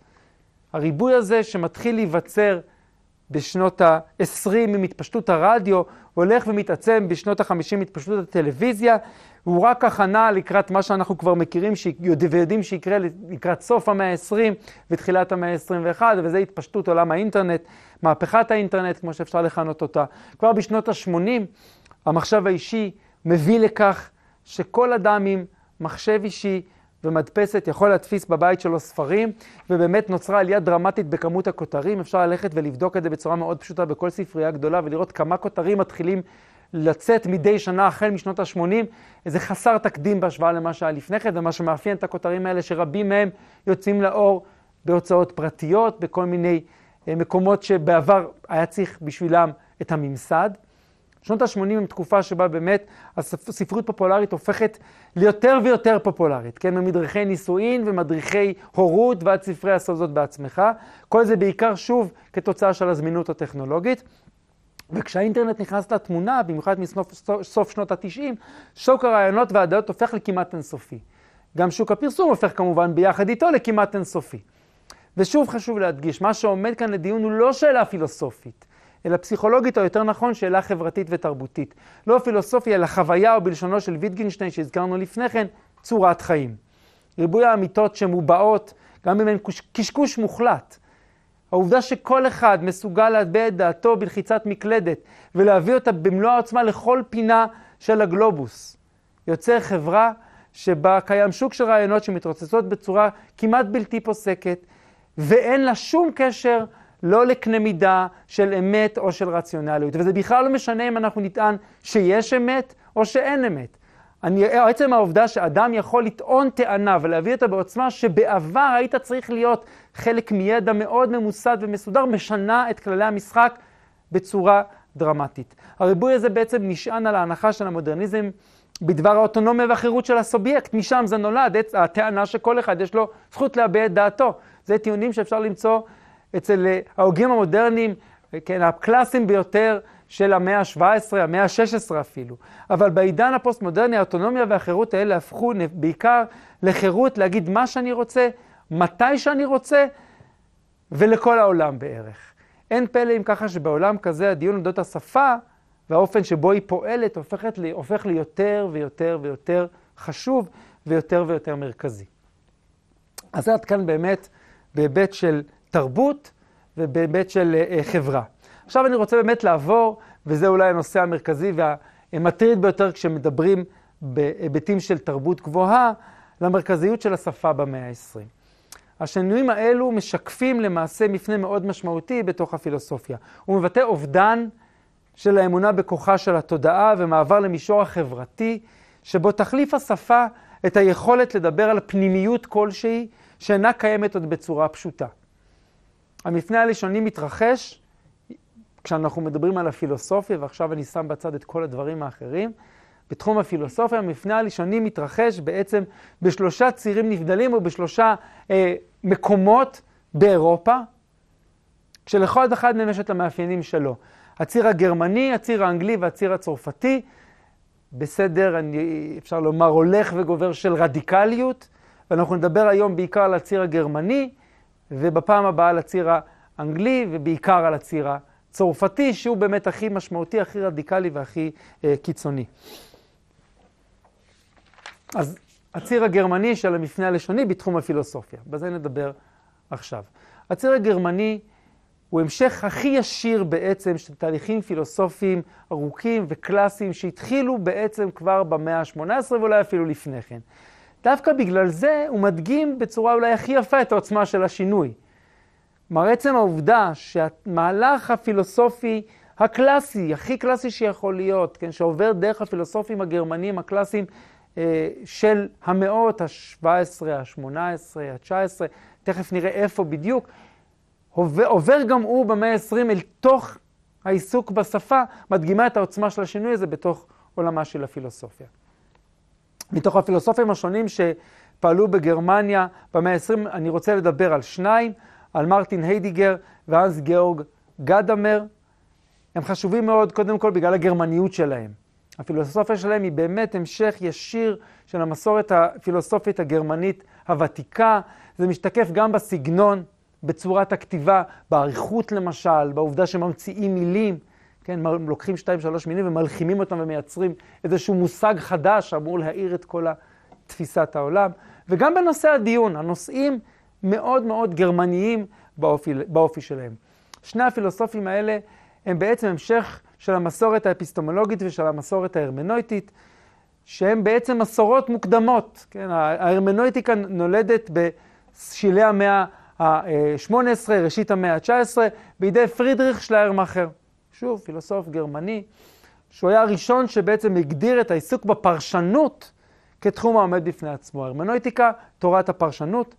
הריבוי הזה שמתחיל להיווצר בשנות ה-20 עם התפשטות הרדיו, הולך ומתעצם בשנות ה-50 עם התפשטות הטלוויזיה, הוא רק הכנה לקראת מה שאנחנו כבר מכירים ויודעים שיקרה לקראת סוף המאה ה-20 ותחילת המאה ה-21, וזה התפשטות עולם האינטרנט, מהפכת האינטרנט, כמו שאפשר לכנות אותה. כבר בשנות ה-80 המחשב האישי מביא לכך שכל אדם עם מחשב אישי ומדפסת יכול להדפיס בבית שלו ספרים, ובאמת נוצרה עלייה דרמטית בכמות הכותרים. אפשר ללכת ולבדוק את זה בצורה מאוד פשוטה בכל ספרייה גדולה ולראות כמה כותרים מתחילים לצאת מדי שנה החל משנות ה-80. זה חסר תקדים בהשוואה למה שהיה לפני כן, ומה שמאפיין את הכותרים האלה, שרבים מהם יוצאים לאור בהוצאות פרטיות, בכל מיני אה, מקומות שבעבר היה צריך בשבילם את הממסד. שנות ה-80 הם תקופה שבה באמת הספרות פופולרית הופכת ליותר ויותר פופולרית, כן? ממדריכי נישואין ומדריכי הורות ועד ספרי זאת בעצמך. כל זה בעיקר שוב כתוצאה של הזמינות הטכנולוגית. וכשהאינטרנט נכנס לתמונה, במיוחד מסוף שנות ה-90, שוק הרעיונות והדעות הופך לכמעט אינסופי. גם שוק הפרסום הופך כמובן ביחד איתו לכמעט אינסופי. ושוב חשוב להדגיש, מה שעומד כאן לדיון הוא לא שאלה פילוסופית. אלא פסיכולוגית, או יותר נכון, שאלה חברתית ותרבותית. לא פילוסופיה, אלא חוויה, או בלשונו של ויטגינשטיין שהזכרנו לפני כן, צורת חיים. ריבוי האמיתות שמובעות, גם אם הן קשקוש מוחלט. העובדה שכל אחד מסוגל להטביע את דעתו בלחיצת מקלדת ולהביא אותה במלוא העוצמה לכל פינה של הגלובוס, יוצר חברה שבה קיים שוק של רעיונות שמתרוצצות בצורה כמעט בלתי פוסקת, ואין לה שום קשר לא לקנה מידה של אמת או של רציונליות. וזה בכלל לא משנה אם אנחנו נטען שיש אמת או שאין אמת. אני, עצם העובדה שאדם יכול לטעון טענה ולהביא אותה בעוצמה שבעבר היית צריך להיות חלק מידע מאוד ממוסד ומסודר, משנה את כללי המשחק בצורה דרמטית. הריבוי הזה בעצם נשען על ההנחה של המודרניזם בדבר האוטונומיה והחירות של הסובייקט. משם זה נולד, הטענה שכל אחד יש לו זכות להביע את דעתו. זה טיעונים שאפשר למצוא אצל ההוגים המודרניים, כן, הקלאסיים ביותר של המאה ה-17, המאה ה-16 אפילו. אבל בעידן הפוסט-מודרני האוטונומיה והחירות האלה הפכו בעיקר לחירות להגיד מה שאני רוצה, מתי שאני רוצה, ולכל העולם בערך. אין פלא אם ככה שבעולם כזה הדיון על השפה והאופן שבו היא פועלת הופכת, הופך ליותר ויותר ויותר חשוב ויותר ויותר מרכזי. אז עד כאן באמת בהיבט של תרבות ובהיבט של uh, חברה. עכשיו אני רוצה באמת לעבור, וזה אולי הנושא המרכזי והמטריד ביותר כשמדברים בהיבטים של תרבות גבוהה, למרכזיות של השפה במאה ה-20. השינויים האלו משקפים למעשה מפנה מאוד משמעותי בתוך הפילוסופיה. הוא מבטא אובדן של האמונה בכוחה של התודעה ומעבר למישור החברתי, שבו תחליף השפה את היכולת לדבר על פנימיות כלשהי שאינה קיימת עוד בצורה פשוטה. המפנה הלשוני מתרחש כשאנחנו מדברים על הפילוסופיה, ועכשיו אני שם בצד את כל הדברים האחרים. בתחום הפילוסופיה, המפנה הלשוני מתרחש בעצם בשלושה צירים נבדלים או בשלושה אה, מקומות באירופה, כשלכל אחד מהם יש את המאפיינים שלו. הציר הגרמני, הציר האנגלי והציר הצרפתי, בסדר, אני, אפשר לומר, הולך וגובר של רדיקליות, ואנחנו נדבר היום בעיקר על הציר הגרמני, ובפעם הבאה על הציר האנגלי, ובעיקר על הציר הצרפתי, שהוא באמת הכי משמעותי, הכי רדיקלי והכי אה, קיצוני. אז הציר הגרמני של המפנה הלשוני בתחום הפילוסופיה, בזה נדבר עכשיו. הציר הגרמני הוא המשך הכי ישיר בעצם של תהליכים פילוסופיים ארוכים וקלאסיים שהתחילו בעצם כבר במאה ה-18 ואולי אפילו לפני כן. דווקא בגלל זה הוא מדגים בצורה אולי הכי יפה את העוצמה של השינוי. כלומר, עצם העובדה שהמהלך הפילוסופי הקלאסי, הכי קלאסי שיכול להיות, כן, שעובר דרך הפילוסופים הגרמנים הקלאסיים אה, של המאות ה-17, ה-18, ה-19, תכף נראה איפה בדיוק, עובר, עובר גם הוא במאה ה-20 אל תוך העיסוק בשפה, מדגימה את העוצמה של השינוי הזה בתוך עולמה של הפילוסופיה. מתוך הפילוסופים השונים שפעלו בגרמניה במאה ה-20, אני רוצה לדבר על שניים, על מרטין היידיגר ואנס גיאורג גדמר. הם חשובים מאוד, קודם כל בגלל הגרמניות שלהם. הפילוסופיה שלהם היא באמת המשך ישיר של המסורת הפילוסופית הגרמנית הוותיקה. זה משתקף גם בסגנון, בצורת הכתיבה, באריכות למשל, בעובדה שממציאים מילים. כן, לוקחים שתיים, שלוש מילים ומלחימים אותם ומייצרים איזשהו מושג חדש שאמור להאיר את כל תפיסת העולם. וגם בנושא הדיון, הנושאים מאוד מאוד גרמניים באופי, באופי שלהם. שני הפילוסופים האלה הם בעצם המשך של המסורת האפיסטמולוגית ושל המסורת ההרמנויטית, שהן בעצם מסורות מוקדמות. כן? ההרמנויטיקה נולדת בשלהי המאה ה-18, ראשית המאה ה-19, בידי פרידריך שליירמאכר, שוב, פילוסוף גרמני, שהוא היה הראשון שבעצם הגדיר את העיסוק בפרשנות כתחום העומד בפני עצמו. הרמנויטיקה, תורת הפרשנות.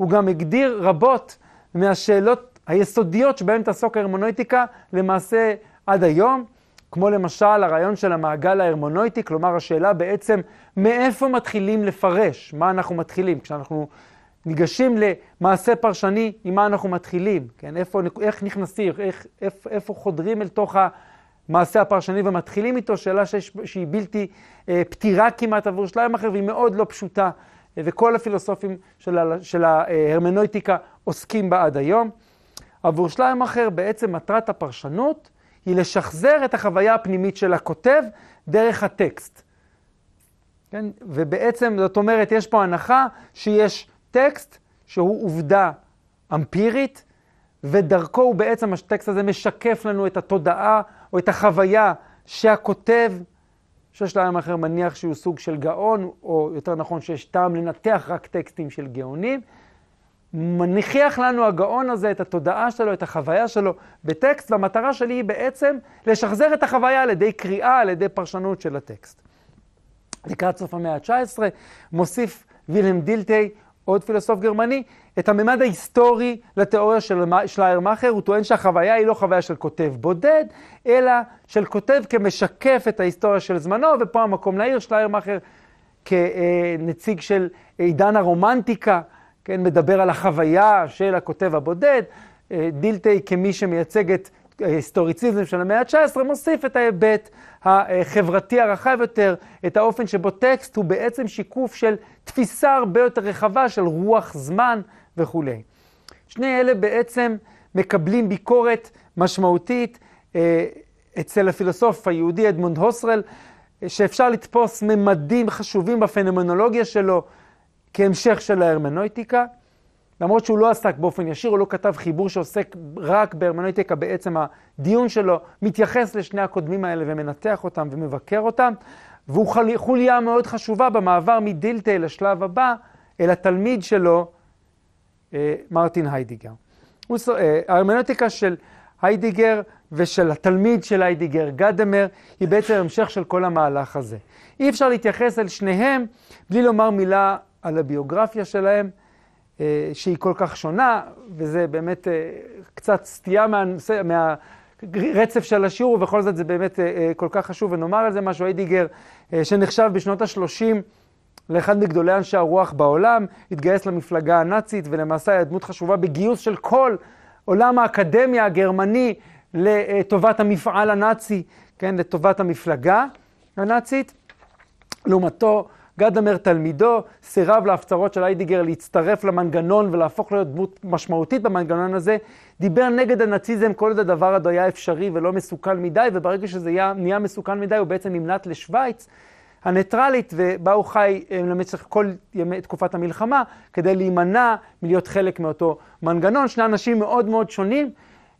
הוא גם הגדיר רבות מהשאלות היסודיות שבהן תעסוק ההרמונויטיקה למעשה עד היום, כמו למשל הרעיון של המעגל ההרמונויטי, כלומר השאלה בעצם מאיפה מתחילים לפרש, מה אנחנו מתחילים. כשאנחנו ניגשים למעשה פרשני, עם מה אנחנו מתחילים, כן? איפה, איך נכנסים, איך, איפה, איפה חודרים אל תוך המעשה הפרשני ומתחילים איתו, שאלה שיש, שהיא בלתי אה, פתירה כמעט עבור שלהם אחר והיא מאוד לא פשוטה, וכל הפילוסופים של, ה, של ההרמנויטיקה עוסקים בה עד היום. עבור שלהם אחר בעצם מטרת הפרשנות היא לשחזר את החוויה הפנימית של הכותב דרך הטקסט. כן? ובעצם, זאת אומרת, יש פה הנחה שיש טקסט שהוא עובדה אמפירית, ודרכו הוא בעצם, הטקסט הזה משקף לנו את התודעה או את החוויה שהכותב, שיש להם אחר מניח שהוא סוג של גאון, או יותר נכון שיש טעם לנתח רק טקסטים של גאונים. מניח לנו הגאון הזה את התודעה שלו, את החוויה שלו בטקסט, והמטרה שלי היא בעצם לשחזר את החוויה על ידי קריאה, על ידי פרשנות של הטקסט. לקראת סוף המאה ה-19 מוסיף וילהם דילטי, עוד פילוסוף גרמני, את הממד ההיסטורי לתיאוריה של שליירמאכר. הוא טוען שהחוויה היא לא חוויה של כותב בודד, אלא של כותב כמשקף את ההיסטוריה של זמנו, ופה המקום להעיר שליירמאכר כנציג של עידן הרומנטיקה. כן, מדבר על החוויה של הכותב הבודד. אה, דילטי כמי שמייצג את ההיסטוריציזם של המאה ה-19, מוסיף את ההיבט החברתי הרחב יותר, את האופן שבו טקסט הוא בעצם שיקוף של תפיסה הרבה יותר רחבה של רוח זמן וכולי. שני אלה בעצם מקבלים ביקורת משמעותית אה, אצל הפילוסוף היהודי אדמונד הוסרל, שאפשר לתפוס ממדים חשובים בפנומנולוגיה שלו, כהמשך של ההרמנויטיקה. למרות שהוא לא עסק באופן ישיר, הוא לא כתב חיבור שעוסק רק בהרמנויטיקה, בעצם הדיון שלו מתייחס לשני הקודמים האלה ומנתח אותם ומבקר אותם, והוא חוליה מאוד חשובה במעבר מדילתיי לשלב הבא, אל התלמיד שלו, אה, מרטין היידיגר. אה, ההרמנוטיקה של היידיגר ושל התלמיד של היידיגר, גדמר, היא בעצם המשך של כל המהלך הזה. אי אפשר להתייחס אל שניהם בלי לומר מילה על הביוגרפיה שלהם, שהיא כל כך שונה, וזה באמת אה, קצת סטייה מהרצף מה, של השיעור, ובכל זאת זה באמת אה, כל כך חשוב, ונאמר על זה משהו, היידיגר, שנחשב בשנות ה-30 לאחד מגדולי אנשי הרוח בעולם, התגייס למפלגה הנאצית, ולמעשה היה דמות חשובה בגיוס של כל עולם האקדמיה הגרמני לטובת המפעל הנאצי, כן, לטובת המפלגה הנאצית. לעומתו, גדמר תלמידו סירב להפצרות של היידיגר להצטרף למנגנון ולהפוך להיות דמות משמעותית במנגנון הזה, דיבר נגד הנאציזם כל עוד הדבר הזה היה אפשרי ולא מסוכן מדי, וברגע שזה היה, נהיה מסוכן מדי הוא בעצם נמלט לשוויץ הניטרלית, ובה הוא חי אה, למשך כל ימי תקופת המלחמה, כדי להימנע מלהיות חלק מאותו מנגנון. שני אנשים מאוד מאוד שונים,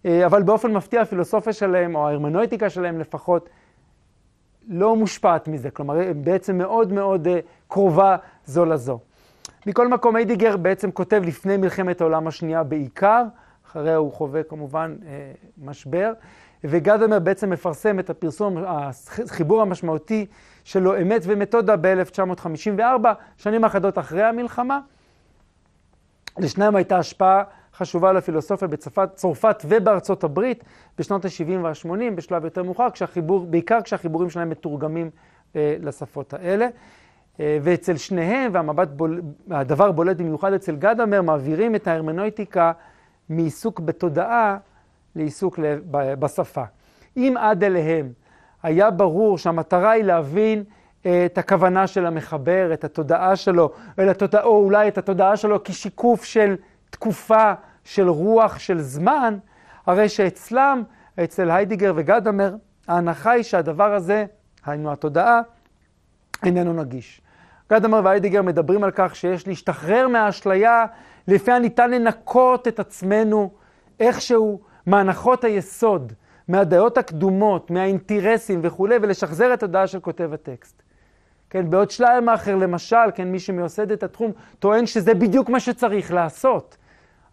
אה, אבל באופן מפתיע הפילוסופיה שלהם, או ההרמנויטיקה שלהם לפחות, לא מושפעת מזה, כלומר, בעצם מאוד מאוד uh, קרובה זו לזו. מכל מקום, היידיגר בעצם כותב לפני מלחמת העולם השנייה בעיקר, אחריה הוא חווה כמובן uh, משבר, וגדמר בעצם מפרסם את הפרסום, החיבור המשמעותי שלו, אמת ומתודה, ב-1954, שנים אחדות אחרי המלחמה. לשניהם הייתה השפעה חשובה לפילוסופיה בצרפת ובארצות הברית בשנות ה-70 וה-80, בשלב יותר מאוחר, כשהחיבור, בעיקר כשהחיבורים שלהם מתורגמים אה, לשפות האלה. אה, ואצל שניהם, והמבט בול, הדבר בולט במיוחד אצל גדמר, מעבירים את ההרמנויטיקה מעיסוק בתודעה לעיסוק בשפה. אם עד אליהם היה ברור שהמטרה היא להבין את הכוונה של המחבר, את התודעה שלו, או אולי את התודעה שלו כשיקוף של תקופה של רוח של זמן, הרי שאצלם, אצל היידיגר וגדמר, ההנחה היא שהדבר הזה, היינו התודעה, איננו נגיש. גדמר והיידיגר מדברים על כך שיש להשתחרר מהאשליה לפיה ניתן לנקות את עצמנו איכשהו מהנחות היסוד, מהדעות הקדומות, מהאינטרסים וכולי, ולשחזר את הדעה של כותב הטקסט. כן, בעוד שליימאכר למשל, כן, מי שמייסד את התחום, טוען שזה בדיוק מה שצריך לעשות.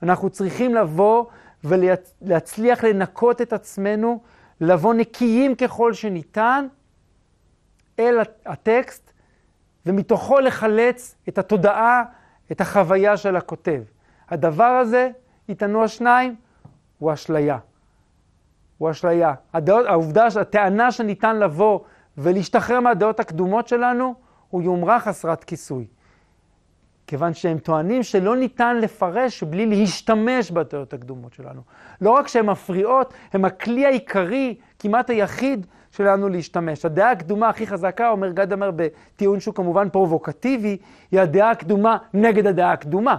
אנחנו צריכים לבוא ולהצליח לנקות את עצמנו, לבוא נקיים ככל שניתן אל הטקסט, ומתוכו לחלץ את התודעה, את החוויה של הכותב. הדבר הזה, יטענו השניים, הוא אשליה. הוא אשליה. הדעות, העובדה, הטענה שניתן לבוא ולהשתחרר מהדעות הקדומות שלנו, הוא יומרה חסרת כיסוי. כיוון שהם טוענים שלא ניתן לפרש בלי להשתמש בדעות הקדומות שלנו. לא רק שהן מפריעות, הן הכלי העיקרי, כמעט היחיד, שלנו להשתמש. הדעה הקדומה הכי חזקה, אומר גדמר בטיעון שהוא כמובן פרובוקטיבי, היא הדעה הקדומה נגד הדעה הקדומה.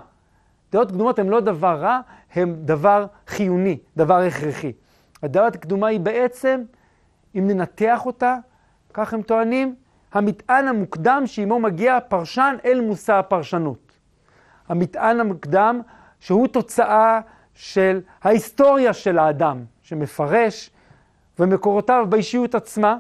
דעות קדומות הן לא דבר רע, הן דבר חיוני, דבר הכרחי. הדעה הקדומה היא בעצם, אם ננתח אותה, כך הם טוענים, המטען המוקדם שעימו מגיע הפרשן אל מושא הפרשנות. המטען המוקדם שהוא תוצאה של ההיסטוריה של האדם, שמפרש, ומקורותיו באישיות עצמה,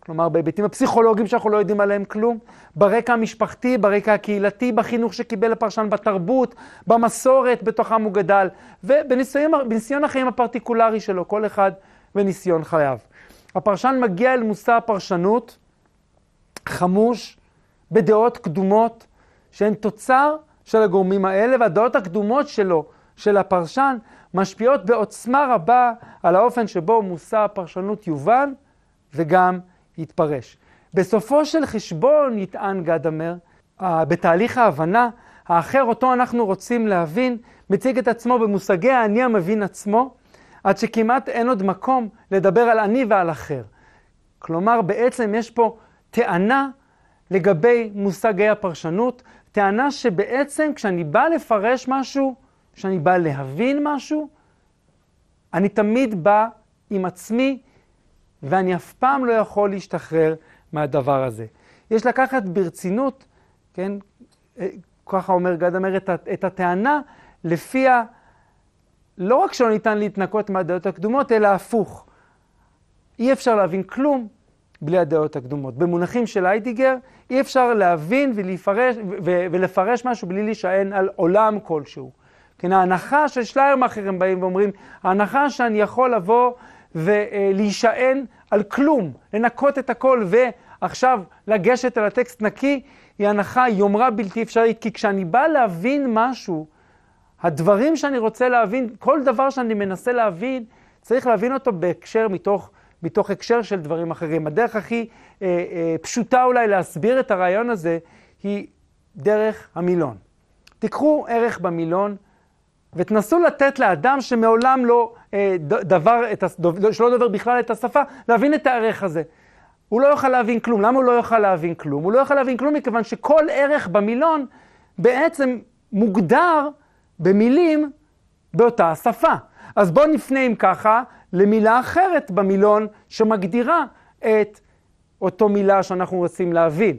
כלומר בהיבטים הפסיכולוגיים שאנחנו לא יודעים עליהם כלום, ברקע המשפחתי, ברקע הקהילתי, בחינוך שקיבל הפרשן, בתרבות, במסורת בתוכם הוא גדל, ובניסיון החיים הפרטיקולרי שלו, כל אחד וניסיון חייו. הפרשן מגיע אל מושא הפרשנות חמוש בדעות קדומות שהן תוצר של הגורמים האלה, והדעות הקדומות שלו, של הפרשן, משפיעות בעוצמה רבה על האופן שבו מושא הפרשנות יובן וגם יתפרש. בסופו של חשבון, יטען גדמר, בתהליך ההבנה, האחר אותו אנחנו רוצים להבין, מציג את עצמו במושגי האני המבין עצמו, עד שכמעט אין עוד מקום לדבר על אני ועל אחר. כלומר, בעצם יש פה טענה לגבי מושגי הפרשנות, טענה שבעצם כשאני בא לפרש משהו, כשאני בא להבין משהו, אני תמיד בא עם עצמי, ואני אף פעם לא יכול להשתחרר מהדבר הזה. יש לקחת ברצינות, כן, ככה אומר גד אמר, את, את הטענה לפיה לא רק שלא ניתן להתנקות מהדעות הקדומות, אלא הפוך. אי אפשר להבין כלום בלי הדעות הקדומות. במונחים של היידיגר, אי אפשר להבין ולפרש, ולפרש משהו בלי להישען על עולם כלשהו. כן, ההנחה של שליירמאכר הם באים ואומרים, ההנחה שאני יכול לבוא ולהישען על כלום, לנקות את הכל ועכשיו לגשת אל הטקסט נקי, היא הנחה, יומרה בלתי אפשרית, כי כשאני בא להבין משהו, הדברים שאני רוצה להבין, כל דבר שאני מנסה להבין, צריך להבין אותו בהקשר מתוך, מתוך הקשר של דברים אחרים. הדרך הכי אה, אה, פשוטה אולי להסביר את הרעיון הזה היא דרך המילון. תיקחו ערך במילון ותנסו לתת לאדם שמעולם לא אה, דבר, את, שלא דובר בכלל את השפה, להבין את הערך הזה. הוא לא יוכל להבין כלום. למה הוא לא יוכל להבין כלום? הוא לא יוכל להבין כלום מכיוון שכל ערך במילון בעצם מוגדר במילים באותה השפה. אז בואו נפנה אם ככה למילה אחרת במילון שמגדירה את אותו מילה שאנחנו רוצים להבין.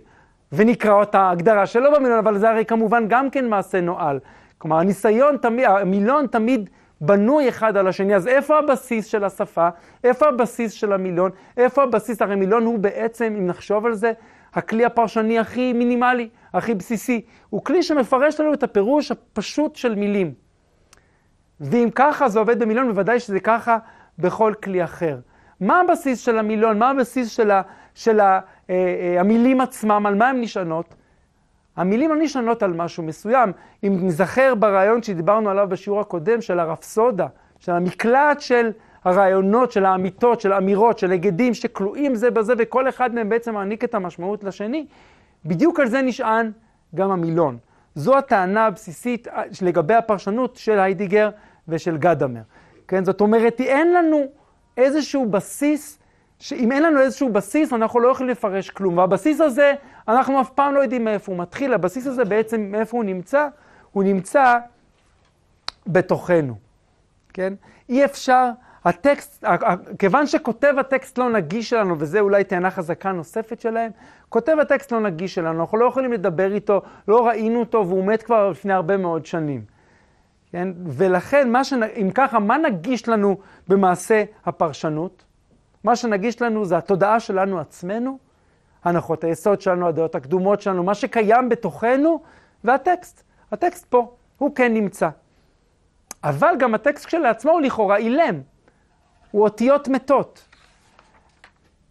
ונקרא אותה הגדרה שלא במילון, אבל זה הרי כמובן גם כן מעשה נואל. כלומר, הניסיון תמיד, המילון תמיד בנוי אחד על השני, אז איפה הבסיס של השפה? איפה הבסיס של המילון? איפה הבסיס? הרי מילון הוא בעצם, אם נחשוב על זה, הכלי הפרשני הכי מינימלי, הכי בסיסי. הוא כלי שמפרש לנו את הפירוש הפשוט של מילים. ואם ככה זה עובד במילון, בוודאי שזה ככה בכל כלי אחר. מה הבסיס של המילון? מה הבסיס של, ה, של ה, אה, אה, המילים עצמם? על מה הן נשענות? המילים לא נשענות על משהו מסוים. אם נזכר ברעיון שדיברנו עליו בשיעור הקודם, של הרפסודה, של המקלט של הרעיונות, של האמיתות, של האמירות, של היגדים שכלואים זה בזה, וכל אחד מהם בעצם מעניק את המשמעות לשני, בדיוק על זה נשען גם המילון. זו הטענה הבסיסית אה, לגבי הפרשנות של היידיגר ושל גדמר. כן, זאת אומרת, אין לנו איזשהו בסיס, שאם אין לנו איזשהו בסיס, אנחנו לא יכולים לפרש כלום. והבסיס הזה, אנחנו אף פעם לא יודעים מאיפה הוא מתחיל. הבסיס הזה בעצם, מאיפה הוא נמצא? הוא נמצא בתוכנו, כן? אי אפשר, הטקסט, כיוון שכותב הטקסט לא נגיש שלנו, וזה אולי טענה חזקה נוספת שלהם, כותב הטקסט לא נגיש שלנו, אנחנו לא יכולים לדבר איתו, לא ראינו אותו, והוא מת כבר לפני הרבה מאוד שנים. כן? ולכן, מה שנ... אם ככה, מה נגיש לנו במעשה הפרשנות? מה שנגיש לנו זה התודעה שלנו עצמנו, הנחות היסוד שלנו, הדעות הקדומות שלנו, מה שקיים בתוכנו, והטקסט. הטקסט פה, הוא כן נמצא. אבל גם הטקסט כשלעצמו הוא לכאורה אילם. הוא אותיות מתות.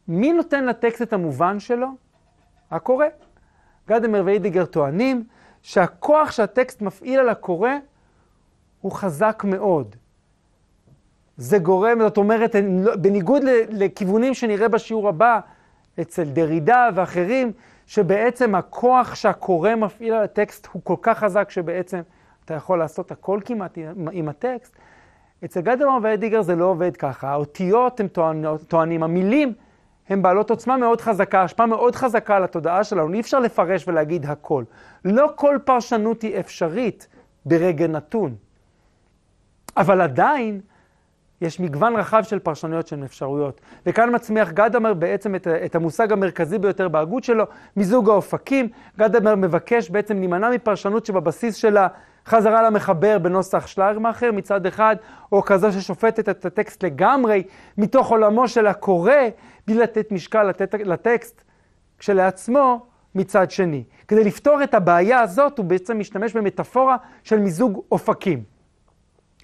מי נותן לטקסט את המובן שלו? הקורא. גדמר ואידיגר טוענים שהכוח שהטקסט מפעיל על הקורא הוא חזק מאוד. זה גורם, זאת אומרת, לא, בניגוד לכיוונים שנראה בשיעור הבא, אצל דרידה ואחרים, שבעצם הכוח שהקורא מפעיל על הטקסט הוא כל כך חזק שבעצם אתה יכול לעשות הכל כמעט עם, הטקסט. אצל גדלמן ואדיגר זה לא עובד ככה. האותיות הם טוענים, המילים הן בעלות עוצמה מאוד חזקה, השפעה מאוד חזקה על התודעה שלנו. אי אפשר לפרש ולהגיד הכל. לא כל פרשנות היא אפשרית ברגע נתון. אבל עדיין, יש מגוון רחב של פרשנויות של אפשרויות. וכאן מצמיח גדמר בעצם את, את המושג המרכזי ביותר בהגות שלו, מיזוג האופקים. גדמר מבקש בעצם להימנע מפרשנות שבבסיס שלה חזרה למחבר בנוסח שליירמאכר מצד אחד, או כזו ששופטת את הטקסט לגמרי מתוך עולמו של הקורא, בלי לתת משקל לתת, לטקסט כשלעצמו מצד שני. כדי לפתור את הבעיה הזאת הוא בעצם משתמש במטאפורה של מיזוג אופקים.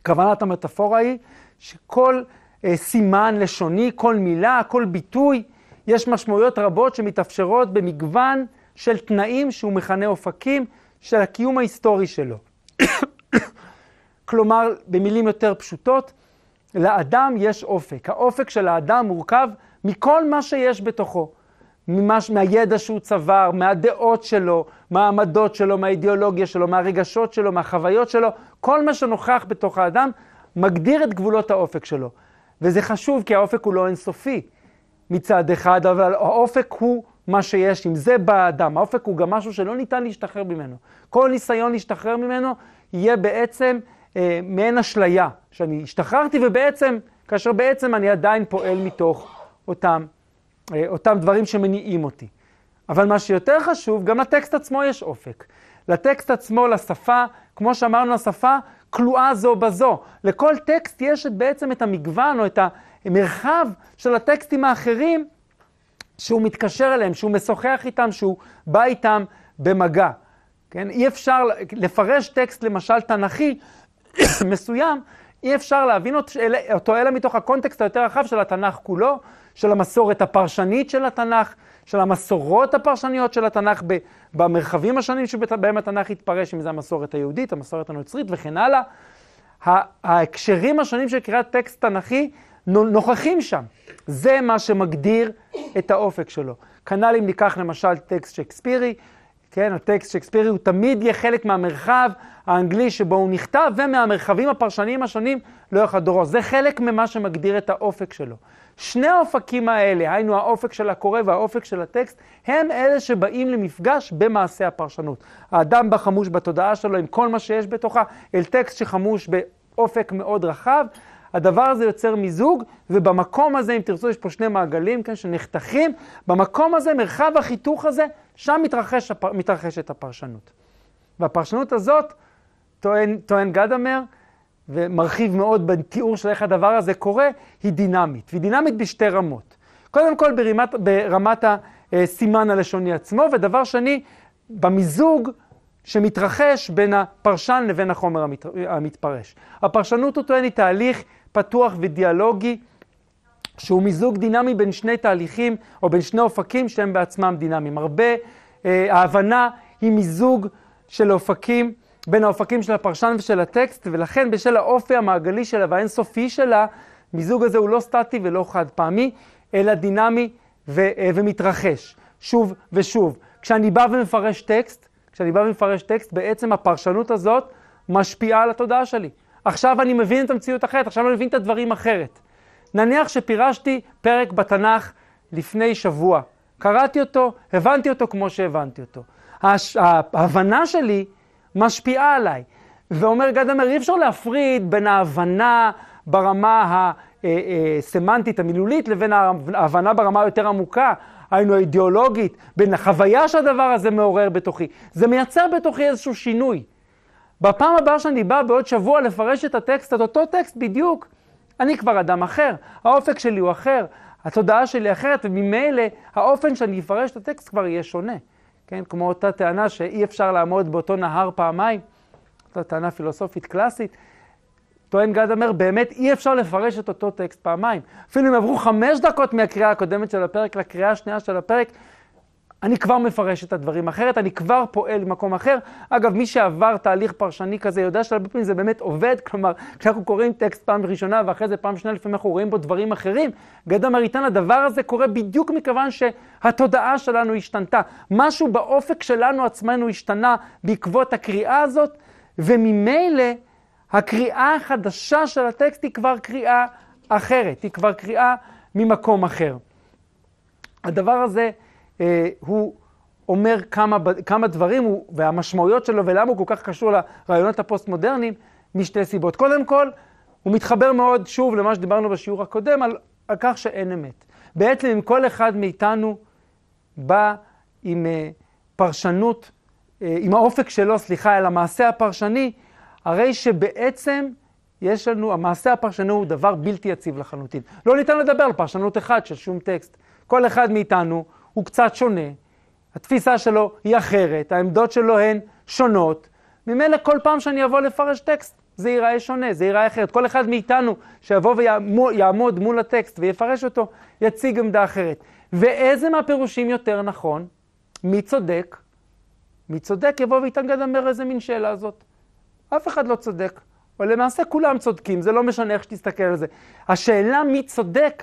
כוונת המטאפורה היא שכל אה, סימן לשוני, כל מילה, כל ביטוי, יש משמעויות רבות שמתאפשרות במגוון של תנאים שהוא מכנה אופקים של הקיום ההיסטורי שלו. כלומר, במילים יותר פשוטות, לאדם יש אופק. האופק של האדם מורכב מכל מה שיש בתוכו. ממש, מהידע שהוא צבר, מהדעות שלו, מהעמדות שלו, מהאידיאולוגיה שלו, מהרגשות שלו, מהחוויות שלו, כל מה שנוכח בתוך האדם מגדיר את גבולות האופק שלו. וזה חשוב כי האופק הוא לא אינסופי מצד אחד, אבל האופק הוא מה שיש, עם זה בא האדם. האופק הוא גם משהו שלא ניתן להשתחרר ממנו. כל ניסיון להשתחרר ממנו יהיה בעצם אה, מעין אשליה, שאני השתחררתי ובעצם, כאשר בעצם אני עדיין פועל מתוך אותם, אותם דברים שמניעים אותי. אבל מה שיותר חשוב, גם לטקסט עצמו יש אופק. לטקסט עצמו, לשפה, כמו שאמרנו, השפה כלואה זו בזו. לכל טקסט יש בעצם את המגוון או את המרחב של הטקסטים האחרים שהוא מתקשר אליהם, שהוא משוחח איתם, שהוא בא איתם במגע. כן? אי אפשר לפרש טקסט, למשל תנכי מסוים, אי אפשר להבין אותו אלא מתוך הקונטקסט היותר רחב של התנ"ך כולו, של המסורת הפרשנית של התנ"ך, של המסורות הפרשניות של התנ"ך במרחבים השונים שבהם התנ"ך התפרש, אם זה המסורת היהודית, המסורת הנוצרית וכן הלאה. ההקשרים השונים של קריאת טקסט תנ"כי נוכחים שם. זה מה שמגדיר את האופק שלו. כנ"ל אם ניקח למשל טקסט שקספירי, כן, הטקסט שקספירי הוא תמיד יהיה חלק מהמרחב האנגלי שבו הוא נכתב, ומהמרחבים הפרשניים השונים לאורך הדורות. זה חלק ממה שמגדיר את האופק שלו. שני האופקים האלה, היינו האופק של הקורא והאופק של הטקסט, הם אלה שבאים למפגש במעשה הפרשנות. האדם בא חמוש בתודעה שלו עם כל מה שיש בתוכה, אל טקסט שחמוש באופק מאוד רחב. הדבר הזה יוצר מיזוג, ובמקום הזה, אם תרצו, יש פה שני מעגלים, כן, שנחתכים. במקום הזה, מרחב החיתוך הזה, שם מתרחש, מתרחשת הפרשנות. והפרשנות הזאת, טוען, טוען גדמר, ומרחיב מאוד בתיאור של איך הדבר הזה קורה, היא דינמית. והיא דינמית בשתי רמות. קודם כל ברמת, ברמת הסימן הלשוני עצמו, ודבר שני, במיזוג שמתרחש בין הפרשן לבין החומר המת, המתפרש. הפרשנות, הוא טוען, היא תהליך פתוח ודיאלוגי, שהוא מיזוג דינמי בין שני תהליכים, או בין שני אופקים שהם בעצמם דינמיים. הרבה, אה, ההבנה היא מיזוג של אופקים. בין האופקים של הפרשן ושל הטקסט, ולכן בשל האופי המעגלי שלה והאינסופי שלה, מיזוג הזה הוא לא סטטי ולא חד פעמי, אלא דינמי ו- אה, ומתרחש, שוב ושוב. כשאני בא ומפרש טקסט, כשאני בא ומפרש טקסט, בעצם הפרשנות הזאת משפיעה על התודעה שלי. עכשיו אני מבין את המציאות אחרת, עכשיו אני מבין את הדברים אחרת. נניח שפירשתי פרק בתנ"ך לפני שבוע, קראתי אותו, הבנתי אותו כמו שהבנתי אותו. ההבנה שלי משפיעה עליי. ואומר גדמר, אי אפשר להפריד בין ההבנה ברמה הסמנטית, המילולית, לבין ההבנה ברמה היותר עמוקה, היינו האידיאולוגית, בין החוויה שהדבר הזה מעורר בתוכי. זה מייצר בתוכי איזשהו שינוי. בפעם הבאה שאני בא בעוד שבוע לפרש את הטקסט, את אותו טקסט בדיוק, אני כבר אדם אחר, האופק שלי הוא אחר, התודעה שלי אחרת, וממילא האופן שאני אפרש את הטקסט כבר יהיה שונה. כן, כמו אותה טענה שאי אפשר לעמוד באותו נהר פעמיים, אותה טענה פילוסופית קלאסית. טוען גדמר, באמת אי אפשר לפרש את אותו טקסט פעמיים. אפילו אם עברו חמש דקות מהקריאה הקודמת של הפרק לקריאה השנייה של הפרק, אני כבר מפרש את הדברים אחרת, אני כבר פועל במקום אחר. אגב, מי שעבר תהליך פרשני כזה יודע שהרבה פעמים זה באמת עובד, כלומר, כשאנחנו קוראים טקסט פעם ראשונה ואחרי זה פעם שנייה, לפעמים אנחנו רואים בו דברים אחרים. גדע מריטן, הדבר הזה קורה בדיוק מכיוון שהתודעה שלנו השתנתה. משהו באופק שלנו עצמנו השתנה בעקבות הקריאה הזאת, וממילא הקריאה החדשה של הטקסט היא כבר קריאה אחרת, היא כבר קריאה ממקום אחר. הדבר הזה... אה, הוא אומר כמה, כמה דברים, הוא, והמשמעויות שלו ולמה הוא כל כך קשור לרעיונות הפוסט-מודרניים, משתי סיבות. קודם כל, הוא מתחבר מאוד, שוב, למה שדיברנו בשיעור הקודם, על, על כך שאין אמת. בעצם אם כל אחד מאיתנו בא עם uh, פרשנות, uh, עם האופק שלו, סליחה, אל המעשה הפרשני, הרי שבעצם יש לנו, המעשה הפרשני הוא דבר בלתי יציב לחלוטין. לא ניתן לדבר על פרשנות אחת של שום טקסט. כל אחד מאיתנו הוא קצת שונה, התפיסה שלו היא אחרת, העמדות שלו הן שונות. ממילא כל פעם שאני אבוא לפרש טקסט, זה ייראה שונה, זה ייראה אחרת. כל אחד מאיתנו שיבוא ויעמוד מול הטקסט ויפרש אותו, יציג עמדה אחרת. ואיזה מהפירושים יותר נכון? מי צודק? מי צודק יבוא וייתן גדמר איזה מין שאלה זאת. אף אחד לא צודק. אבל למעשה כולם צודקים, זה לא משנה איך שתסתכל על זה. השאלה מי צודק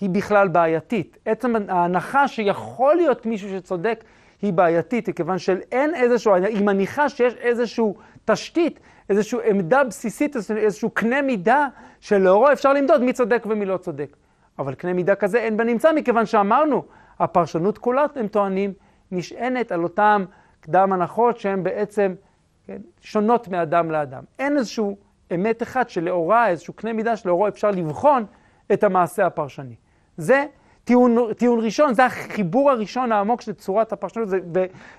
היא בכלל בעייתית. עצם ההנחה שיכול להיות מישהו שצודק היא בעייתית, מכיוון שאין איזשהו, היא מניחה שיש איזשהו תשתית, איזושהי עמדה בסיסית, איזשהו קנה מידה שלאורו אפשר למדוד מי צודק ומי לא צודק. אבל קנה מידה כזה אין בנמצא, מכיוון שאמרנו, הפרשנות כולה, הם טוענים, נשענת על אותם קדם הנחות שהן בעצם כן, שונות מאדם לאדם. אין איזשהו אמת אחד שלאורה, איזשהו קנה מידה שלאורו אפשר לבחון את המעשה הפרשני. זה טיעון, טיעון ראשון, זה החיבור הראשון העמוק של צורת הפרשנות,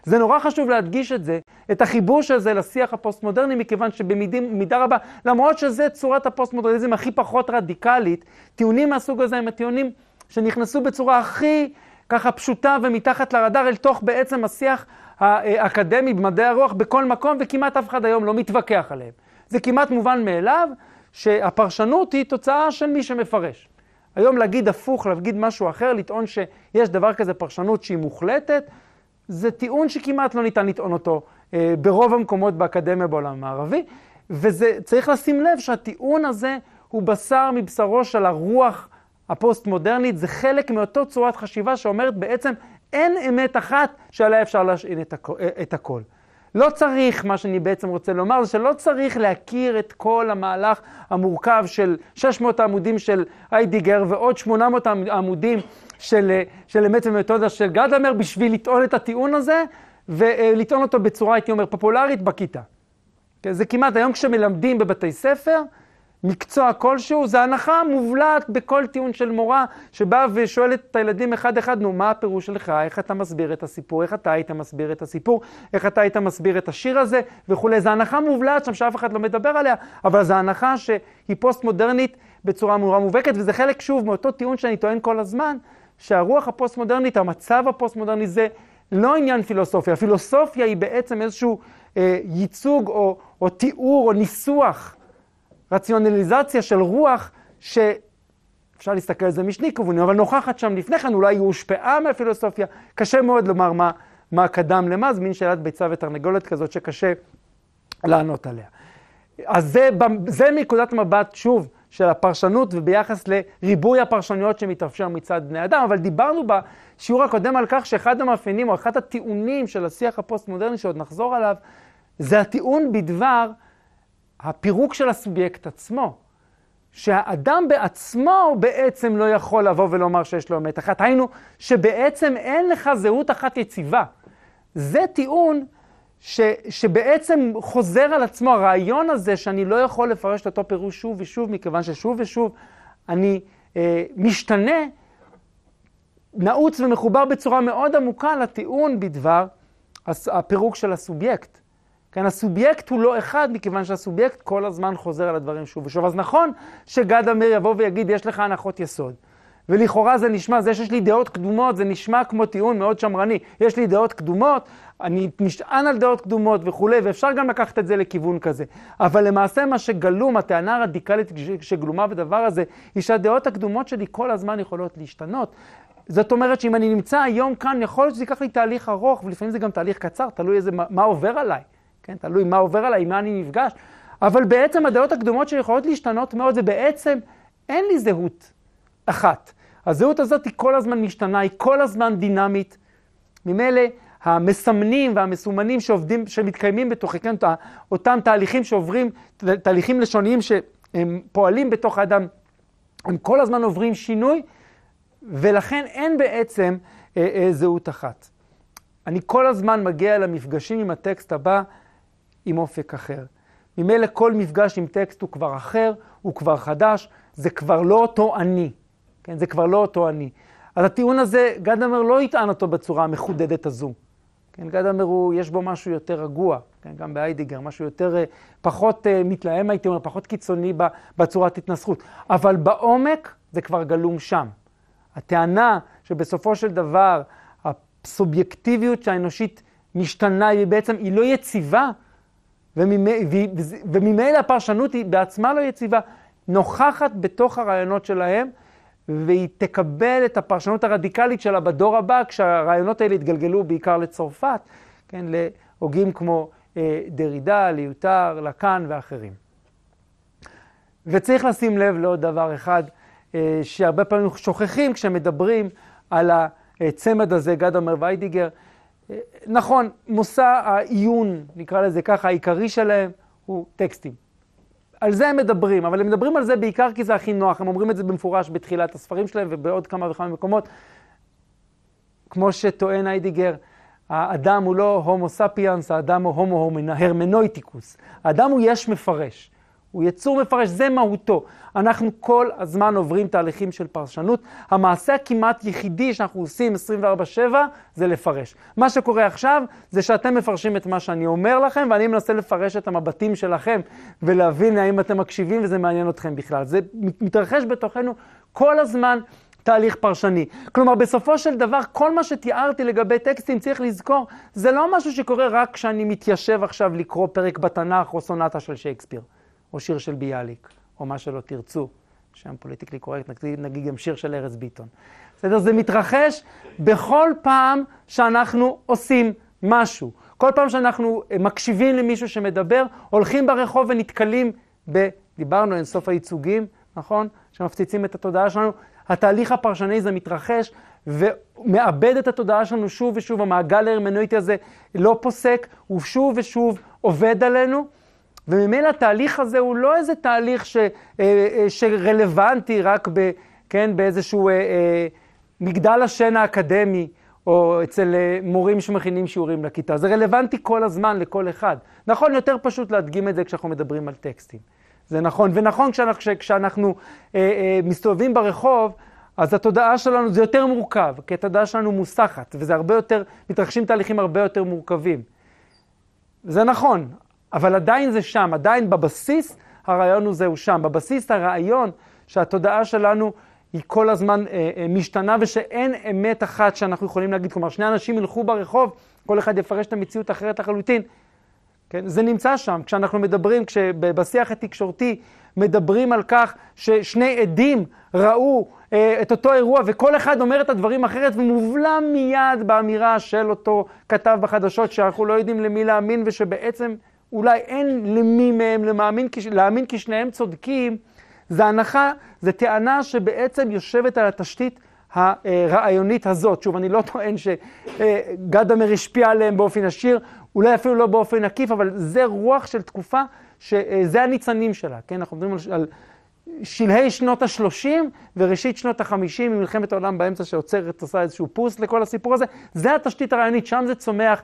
וזה נורא חשוב להדגיש את זה, את החיבור של זה לשיח הפוסט-מודרני, מכיוון שבמידה רבה, למרות שזה צורת הפוסט-מודרניזם הכי פחות רדיקלית, טיעונים מהסוג הזה הם הטיעונים שנכנסו בצורה הכי ככה פשוטה ומתחת לרדאר אל תוך בעצם השיח האקדמי במדעי הרוח בכל מקום, וכמעט אף אחד היום לא מתווכח עליהם. זה כמעט מובן מאליו שהפרשנות היא תוצאה של מי שמפרש. היום להגיד הפוך, להגיד משהו אחר, לטעון שיש דבר כזה פרשנות שהיא מוחלטת, זה טיעון שכמעט לא ניתן לטעון אותו אה, ברוב המקומות באקדמיה בעולם המערבי, וצריך לשים לב שהטיעון הזה הוא בשר מבשרו של הרוח הפוסט-מודרנית, זה חלק מאותו צורת חשיבה שאומרת בעצם אין אמת אחת שעליה אפשר להשעין את הכל. לא צריך, מה שאני בעצם רוצה לומר, זה שלא צריך להכיר את כל המהלך המורכב של 600 העמודים של היידיגר ועוד 800 עמודים של, של אמת ומתודה של גדלמר בשביל לטעון את הטיעון הזה ולטעון אותו בצורה, הייתי אומר, פופולרית בכיתה. זה כמעט, היום כשמלמדים בבתי ספר, מקצוע כלשהו, זה הנחה מובלעת בכל טיעון של מורה שבאה ושואלת את הילדים אחד אחד, נו, מה הפירוש שלך, איך אתה מסביר את הסיפור, איך אתה היית מסביר את הסיפור, איך אתה היית מסביר את השיר הזה וכולי. זו הנחה מובלעת שם שאף אחד לא מדבר עליה, אבל זו הנחה שהיא פוסט-מודרנית בצורה נורא מובהקת, וזה חלק, שוב, מאותו טיעון שאני טוען כל הזמן, שהרוח הפוסט-מודרנית, המצב הפוסט-מודרני זה לא עניין פילוסופיה. הפילוסופיה היא בעצם איזשהו אה, ייצוג או, או תיאור או ניסוח. רציונליזציה של רוח שאפשר להסתכל על זה משני כיוונים, אבל נוכחת שם לפני כן, אולי היא הושפעה מהפילוסופיה. קשה מאוד לומר מה, מה קדם למה, זו מין שאלת ביצה ותרנגולת כזאת שקשה לענות עליה. אז זה, זה מנקודת מבט, שוב, של הפרשנות וביחס לריבוי הפרשנויות שמתאפשר מצד בני אדם, אבל דיברנו בשיעור הקודם על כך שאחד המאפיינים או אחד הטיעונים של השיח הפוסט-מודרני שעוד נחזור עליו, זה הטיעון בדבר הפירוק של הסובייקט עצמו. שהאדם בעצמו בעצם לא יכול לבוא ולומר שיש לו אמת אחת. היינו, שבעצם אין לך זהות אחת יציבה. זה טיעון ש, שבעצם חוזר על עצמו, הרעיון הזה שאני לא יכול לפרש את אותו פירוש שוב ושוב, מכיוון ששוב ושוב אני אה, משתנה, נעוץ ומחובר בצורה מאוד עמוקה לטיעון בדבר הפירוק של הסובייקט. כן, הסובייקט הוא לא אחד, מכיוון שהסובייקט כל הזמן חוזר על הדברים שוב ושוב. אז נכון שגד אמיר יבוא ויגיד, יש לך הנחות יסוד. ולכאורה זה נשמע, זה שיש לי דעות קדומות, זה נשמע כמו טיעון מאוד שמרני. יש לי דעות קדומות, אני נשען על דעות קדומות וכולי, ואפשר גם לקחת את זה לכיוון כזה. אבל למעשה מה שגלום, הטענה הרדיקלית שגלומה בדבר הזה, היא שהדעות הקדומות שלי כל הזמן יכולות להשתנות. זאת אומרת שאם אני נמצא היום כאן, יכול להיות שזה ייקח לי תהליך ארוך, ולפעמים זה גם תהליך קצר, תלוי איזה, מה, מה עובר עליי, כן? תלוי מה עובר עליי, מה אני נפגש. אבל בעצם הדעות הקדומות שלי יכולות להשתנות מאוד, ובעצם אין לי זהות אחת. הזהות הזאת היא כל הזמן משתנה, היא כל הזמן דינמית. ממילא המסמנים והמסומנים שעובדים, שמתקיימים בתוכי, כן, אותם תהליכים שעוברים, תהליכים לשוניים שהם פועלים בתוך האדם, הם כל הזמן עוברים שינוי, ולכן אין בעצם אה, אה, זהות אחת. אני כל הזמן מגיע למפגשים עם הטקסט הבא עם אופק אחר. ממילא כל מפגש עם טקסט הוא כבר אחר, הוא כבר חדש, זה כבר לא אותו אני. כן, זה כבר לא אותו אני. אז הטיעון הזה, גדמר לא יטען אותו בצורה המחודדת הזו. כן, גדמר הוא, יש בו משהו יותר רגוע, כן, גם באיידיגר, משהו יותר, אה, פחות uh, מתלהם, הייתי אומר, פחות קיצוני בצורת התנסחות. אבל בעומק זה כבר גלום שם. הטענה שבסופו של דבר הסובייקטיביות האנושית משתנה, היא בעצם, היא לא יציבה, וממילא הפרשנות היא בעצמה לא יציבה, נוכחת בתוך הרעיונות שלהם, והיא תקבל את הפרשנות הרדיקלית שלה בדור הבא, כשהרעיונות האלה יתגלגלו בעיקר לצרפת, כן, להוגים כמו אה, דרידה, ליותר, לקאן ואחרים. וצריך לשים לב לעוד דבר אחד, אה, שהרבה פעמים שוכחים כשמדברים על הצמד הזה, גדמר ויידיגר. נכון, מושא העיון, נקרא לזה ככה, העיקרי שלהם הוא טקסטים. על זה הם מדברים, אבל הם מדברים על זה בעיקר כי זה הכי נוח, הם אומרים את זה במפורש בתחילת הספרים שלהם ובעוד כמה וכמה מקומות. כמו שטוען היידיגר, האדם הוא לא הומו ספיאנס, האדם הוא הומו הרמנויטיקוס. האדם הוא יש מפרש. הוא יצור מפרש, זה מהותו. אנחנו כל הזמן עוברים תהליכים של פרשנות. המעשה הכמעט יחידי שאנחנו עושים 24-7 זה לפרש. מה שקורה עכשיו זה שאתם מפרשים את מה שאני אומר לכם, ואני מנסה לפרש את המבטים שלכם ולהבין האם אתם מקשיבים וזה מעניין אתכם בכלל. זה מתרחש בתוכנו כל הזמן. תהליך פרשני. כלומר, בסופו של דבר, כל מה שתיארתי לגבי טקסטים, צריך לזכור, זה לא משהו שקורה רק כשאני מתיישב עכשיו לקרוא פרק בתנ"ך או סונטה של שייקספיר. או שיר של ביאליק, או מה שלא תרצו, שם פוליטיקלי קורקט, נגיד, נגיד גם שיר של ארז ביטון. בסדר? זה מתרחש בכל פעם שאנחנו עושים משהו. כל פעם שאנחנו אה, מקשיבים למישהו שמדבר, הולכים ברחוב ונתקלים ב... דיברנו אין סוף הייצוגים, נכון? שמפציצים את התודעה שלנו. התהליך הפרשני זה מתרחש ומאבד את התודעה שלנו שוב ושוב. המעגל ההרמנויטי הזה לא פוסק, הוא שוב ושוב עובד עלינו. וממילא התהליך הזה הוא לא איזה תהליך ש, אה, אה, שרלוונטי רק ב, כן, באיזשהו אה, מגדל השן האקדמי, או אצל מורים שמכינים שיעורים לכיתה. זה רלוונטי כל הזמן לכל אחד. נכון, יותר פשוט להדגים את זה כשאנחנו מדברים על טקסטים. זה נכון, ונכון כשאנחנו, כשאנחנו אה, אה, מסתובבים ברחוב, אז התודעה שלנו זה יותר מורכב, כי התודעה שלנו מוסחת, וזה הרבה יותר, מתרחשים תהליכים הרבה יותר מורכבים. זה נכון, אבל עדיין זה שם, עדיין בבסיס הרעיון הוא זהו שם. בבסיס הרעיון שהתודעה שלנו היא כל הזמן אה, אה, משתנה ושאין אמת אחת שאנחנו יכולים להגיד. כלומר, שני אנשים ילכו ברחוב, כל אחד יפרש את המציאות אחרת לחלוטין. כן? זה נמצא שם. כשאנחנו מדברים, כשבשיח התקשורתי מדברים על כך ששני עדים ראו אה, את אותו אירוע וכל אחד אומר את הדברים אחרת ומובלם מיד באמירה של אותו כתב בחדשות שאנחנו לא יודעים למי להאמין ושבעצם אולי אין למי מהם למאמין, להאמין כי שניהם צודקים, זה הנחה, זה טענה שבעצם יושבת על התשתית הרעיונית הזאת. שוב, אני לא טוען שגדמר השפיע עליהם באופן ישיר, אולי אפילו לא באופן עקיף, אבל זה רוח של תקופה שזה הניצנים שלה, כן? אנחנו מדברים על שלהי שנות ה-30 וראשית שנות ה-50, ממלחמת העולם באמצע שעוצרת, עושה איזשהו פוס לכל הסיפור הזה, זה התשתית הרעיונית, שם זה צומח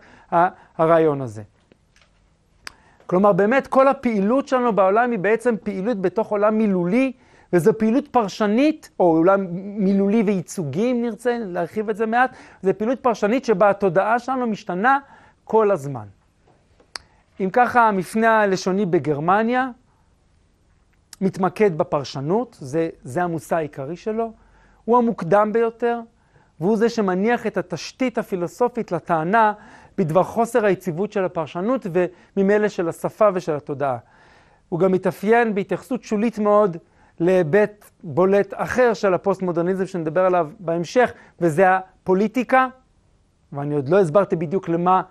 הרעיון הזה. כלומר, באמת כל הפעילות שלנו בעולם היא בעצם פעילות בתוך עולם מילולי, וזו פעילות פרשנית, או עולם מילולי וייצוגי, אם נרצה להרחיב את זה מעט, זו פעילות פרשנית שבה התודעה שלנו משתנה כל הזמן. אם ככה, המפנה הלשוני בגרמניה מתמקד בפרשנות, זה, זה המושא העיקרי שלו. הוא המוקדם ביותר, והוא זה שמניח את התשתית הפילוסופית לטענה בדבר חוסר היציבות של הפרשנות וממילא של השפה ושל התודעה. הוא גם מתאפיין בהתייחסות שולית מאוד להיבט בולט אחר של הפוסט-מודרניזם שנדבר עליו בהמשך, וזה הפוליטיקה, ואני עוד לא הסברתי בדיוק למה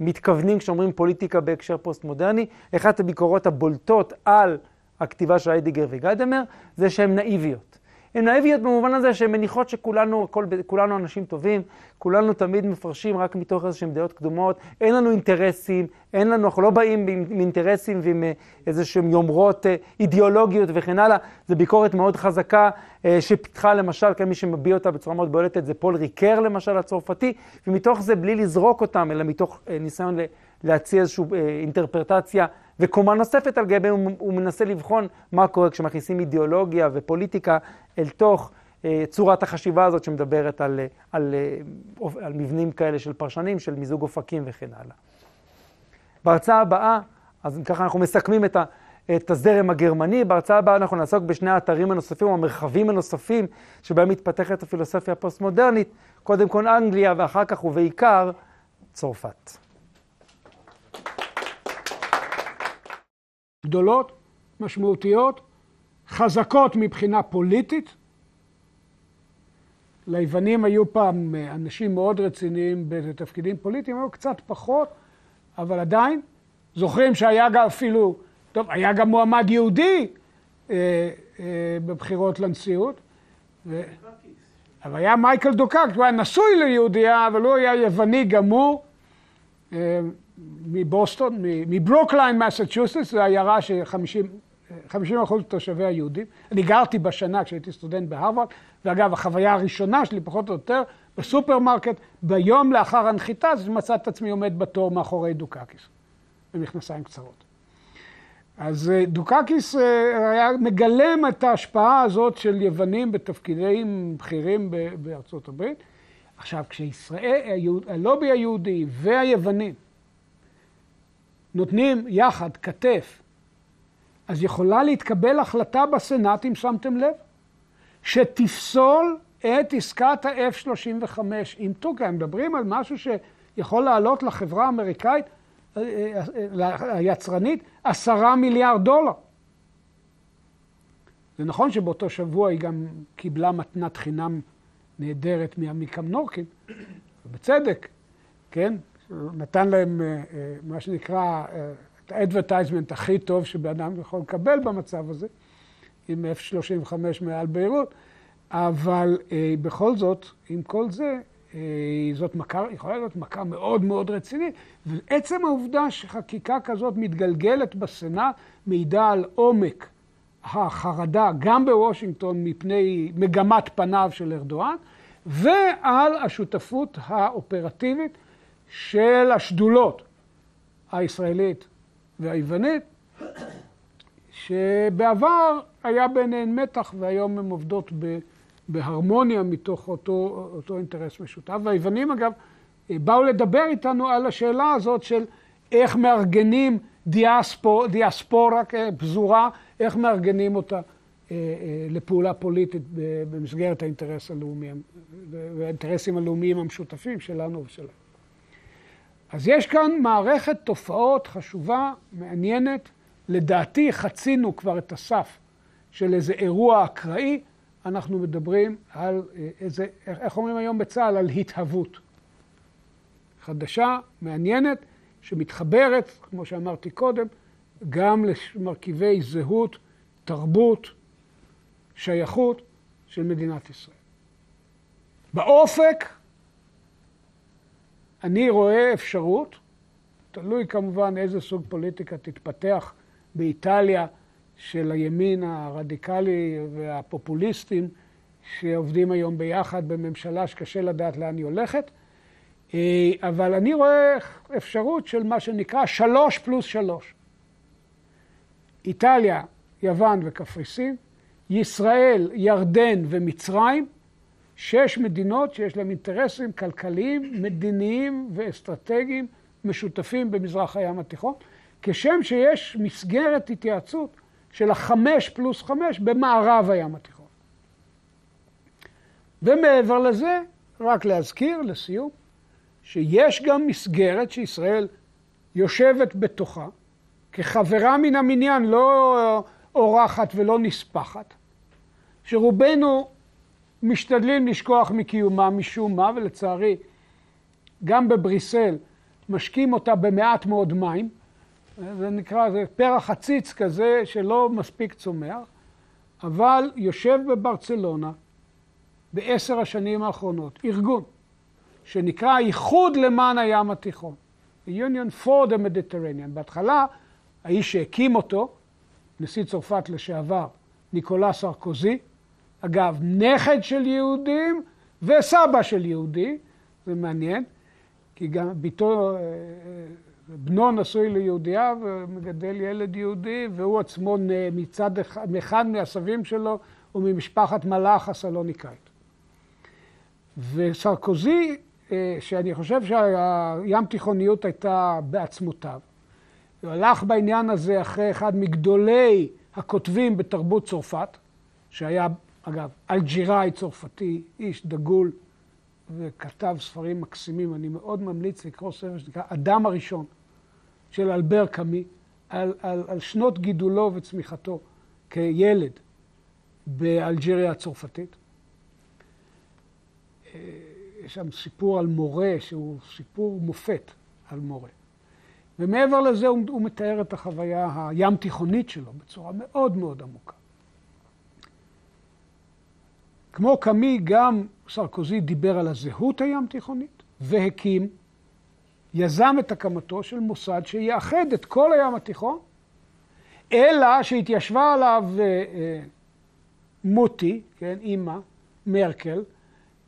מתכוונים כשאומרים פוליטיקה בהקשר פוסט-מודרני. אחת הביקורות הבולטות על הכתיבה של היידיגר וגדמר זה שהן נאיביות. הן נאיביות במובן הזה שהן מניחות שכולנו כל, כולנו אנשים טובים, כולנו תמיד מפרשים רק מתוך איזשהן דעות קדומות, אין לנו אינטרסים, אין לנו, אנחנו לא באים עם אינטרסים ועם אה, איזשהן יומרות אה, אידיאולוגיות וכן הלאה. זו ביקורת מאוד חזקה אה, שפיתחה למשל, כמי שמביע אותה בצורה מאוד בולטת, זה פול ריקר למשל הצרפתי, ומתוך זה בלי לזרוק אותם, אלא מתוך ניסיון להציע איזושהי אינטרפרטציה וקומה נוספת על גביהם, הוא, הוא מנסה לבחון מה קורה כשמכניסים אידיאולוגיה ופוליטיקה אל תוך אה, צורת החשיבה הזאת שמדברת על, על, על, על מבנים כאלה של פרשנים, של מיזוג אופקים וכן הלאה. בהרצאה הבאה, אז ככה אנחנו מסכמים את, ה, את הזרם הגרמני, בהרצאה הבאה אנחנו נעסוק בשני האתרים הנוספים, או המרחבים הנוספים, שבהם מתפתחת הפילוסופיה הפוסט-מודרנית, קודם כל אנגליה ואחר כך ובעיקר צרפת. גדולות, משמעותיות, חזקות מבחינה פוליטית. ליוונים היו פעם אנשים מאוד רציניים בתפקידים פוליטיים, היו קצת פחות, אבל עדיין. זוכרים שהיה גם אפילו, טוב, היה גם מועמד יהודי אה, אה, בבחירות לנשיאות. ו... אבל היה מייקל דוקקיס, הוא היה נשוי ליהודייה, אבל הוא היה יווני גמור. אה, מבוסטון, מברוקליין, מסצ'וסטס, זו עיירה ש-50 אחוז תושביה יהודים. אני גרתי בשנה כשהייתי סטודנט בהרווארד, ואגב, החוויה הראשונה שלי, פחות או יותר, בסופרמרקט, ביום לאחר הנחיתה, זה למצוא את עצמי עומד בתור מאחורי דוקקיס, במכנסיים קצרות. אז אה, דוקקיס אה, היה מגלם את ההשפעה הזאת של יוונים בתפקידים בכירים בארצות הברית. עכשיו, כשישראל, הלובי היהודי והיוונים נותנים יחד, כתף, אז יכולה להתקבל החלטה בסנאט, אם שמתם לב, שתפסול את עסקת ה-F-35 עם טורקיה. הם מדברים על משהו שיכול לעלות לחברה האמריקאית, אה, אה, היצרנית, עשרה מיליארד דולר. זה נכון שבאותו שבוע היא גם קיבלה מתנת חינם נהדרת מעמיקם נורקין, בצדק, כן? נתן להם אה, אה, מה שנקרא אה, את האדברטייזמנט הכי טוב שבן אדם יכול לקבל במצב הזה, עם F-35 מעל ביירות, אבל בכל זאת, עם כל זה, זאת מכה, יכולה להיות מכה מאוד מאוד רצינית. ועצם העובדה שחקיקה כזאת מתגלגלת בסנאט מעידה על עומק החרדה, גם בוושינגטון, מפני מגמת פניו של ארדואן, ועל השותפות האופרטיבית של השדולות הישראלית והיוונית, שבעבר היה ביניהן מתח והיום הן עובדות בהרמוניה מתוך אותו, אותו אינטרס משותף. והיוונים אגב באו לדבר איתנו על השאלה הזאת של איך מארגנים דיאספור, דיאספורה פזורה, איך מארגנים אותה אה, אה, לפעולה פוליטית במסגרת האינטרס הלאומי והאינטרסים הלאומיים המשותפים שלנו ושלהם. אז יש כאן מערכת תופעות חשובה, מעניינת. לדעתי חצינו כבר את הסף של איזה אירוע אקראי. אנחנו מדברים על אה, איזה, איך אומרים היום בצה"ל? על התהוות. חדשה, מעניינת, שמתחברת, כמו שאמרתי קודם, גם למרכיבי זהות, תרבות, שייכות של מדינת ישראל. באופק אני רואה אפשרות, תלוי כמובן איזה סוג פוליטיקה תתפתח באיטליה של הימין הרדיקלי והפופוליסטים שעובדים היום ביחד בממשלה שקשה לדעת לאן היא הולכת, אה, אבל אני רואה אפשרות של מה שנקרא שלוש פלוס שלוש. איטליה, יוון וקפריסין, ישראל, ירדן ומצרים, שש מדינות שיש להן אינטרסים כלכליים, מדיניים ואסטרטגיים משותפים במזרח הים התיכון, כשם שיש מסגרת התייעצות של החמש פלוס חמש במערב הים התיכון. ומעבר לזה, רק להזכיר לסיום, שיש גם מסגרת שישראל יושבת בתוכה, כחברה מן המניין, לא אורחת ולא נספחת, שרובנו משתדלים לשכוח מקיומה משום מה, ולצערי גם בבריסל משקים אותה במעט מאוד מים, זה נקרא, זה פרח עציץ כזה שלא מספיק צומח, אבל יושב בברצלונה בעשר השנים האחרונות ארגון שנקרא איחוד למען הים התיכון, Union for the Mediterranean. בהתחלה, האיש שהקים אותו, נשיא צרפת לשעבר, ניקולה סרקוזי, אגב, נכד של יהודים וסבא של יהודי, זה מעניין, כי גם ביתו, אה, בנו נשוי ליהודייה ומגדל ילד יהודי, והוא עצמו מצד אחד, מהסבים שלו וממשפחת מלאך הסלוניקאית. וסרקוזי, אה, שאני חושב שהים תיכוניות הייתה בעצמותיו, הוא הלך בעניין הזה אחרי אחד מגדולי הכותבים בתרבות צרפת, שהיה, אגב, אלג'יראי צרפתי, איש דגול, וכתב ספרים מקסימים. אני מאוד ממליץ לקרוא ספר שנקרא אדם הראשון, של אלבר קאמי, על, על, על שנות גידולו וצמיחתו כילד באלג'יריה הצרפתית. אה, יש שם סיפור על מורה, שהוא סיפור מופת על מורה. ומעבר לזה הוא, הוא מתאר את החוויה הים תיכונית שלו בצורה מאוד מאוד עמוקה. כמו קאמי, גם סרקוזי דיבר על הזהות הים תיכונית והקים, יזם את הקמתו של מוסד שיאחד את כל הים התיכון, אלא שהתיישבה עליו אה, אה, מוטי, כן, אימא, מרקל,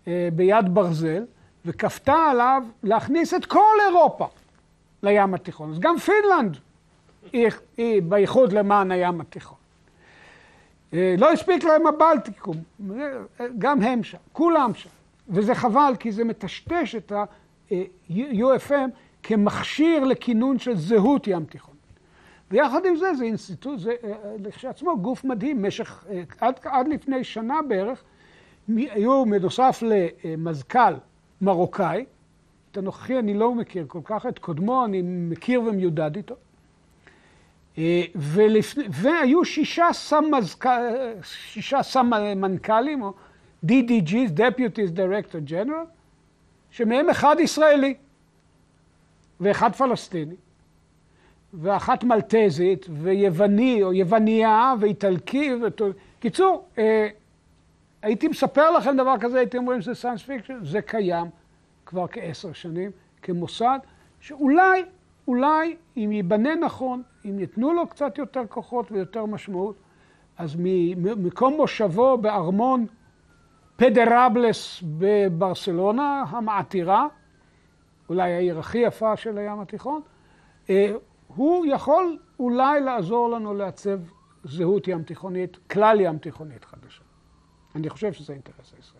אה, ביד ברזל, וכפתה עליו להכניס את כל אירופה לים התיכון. אז גם פינלנד היא, היא באיחוד למען הים התיכון. אה, לא הספיק להם הבלטיקום, גם הם שם, כולם שם. וזה חבל, כי זה מטשטש את ה-UFM כמכשיר לכינון של זהות ים תיכון. ויחד עם זה, זה אינסטיטוט, זה אה, לכשעצמו גוף מדהים. משך, אה, עד, עד לפני שנה בערך, היו בנוסף למזכ"ל מרוקאי, את הנוכחי אני לא מכיר כל כך, את קודמו אני מכיר ומיודד איתו. אה, ולפני, והיו שישה סמזכ... שישה סמנכ"לים, או DDGs, Deputies Director General, שמהם אחד ישראלי ואחד פלסטיני, ואחת מלטזית, ויווני או יווניה, ואיטלקי, ות... קיצור, אה, הייתי מספר לכם דבר כזה, הייתם אומרים שזה science fiction, זה קיים כבר כעשר שנים כמוסד, שאולי אולי אם ייבנה נכון, אם ייתנו לו קצת יותר כוחות ויותר משמעות, אז ממקום מושבו בארמון פדרבלס בברסלונה, המעתירה, אולי העיר הכי יפה של הים התיכון, אה, הוא יכול אולי לעזור לנו לעצב זהות ים תיכונית, כלל ים תיכונית חדשה. אני חושב שזה האינטרס הישראלי.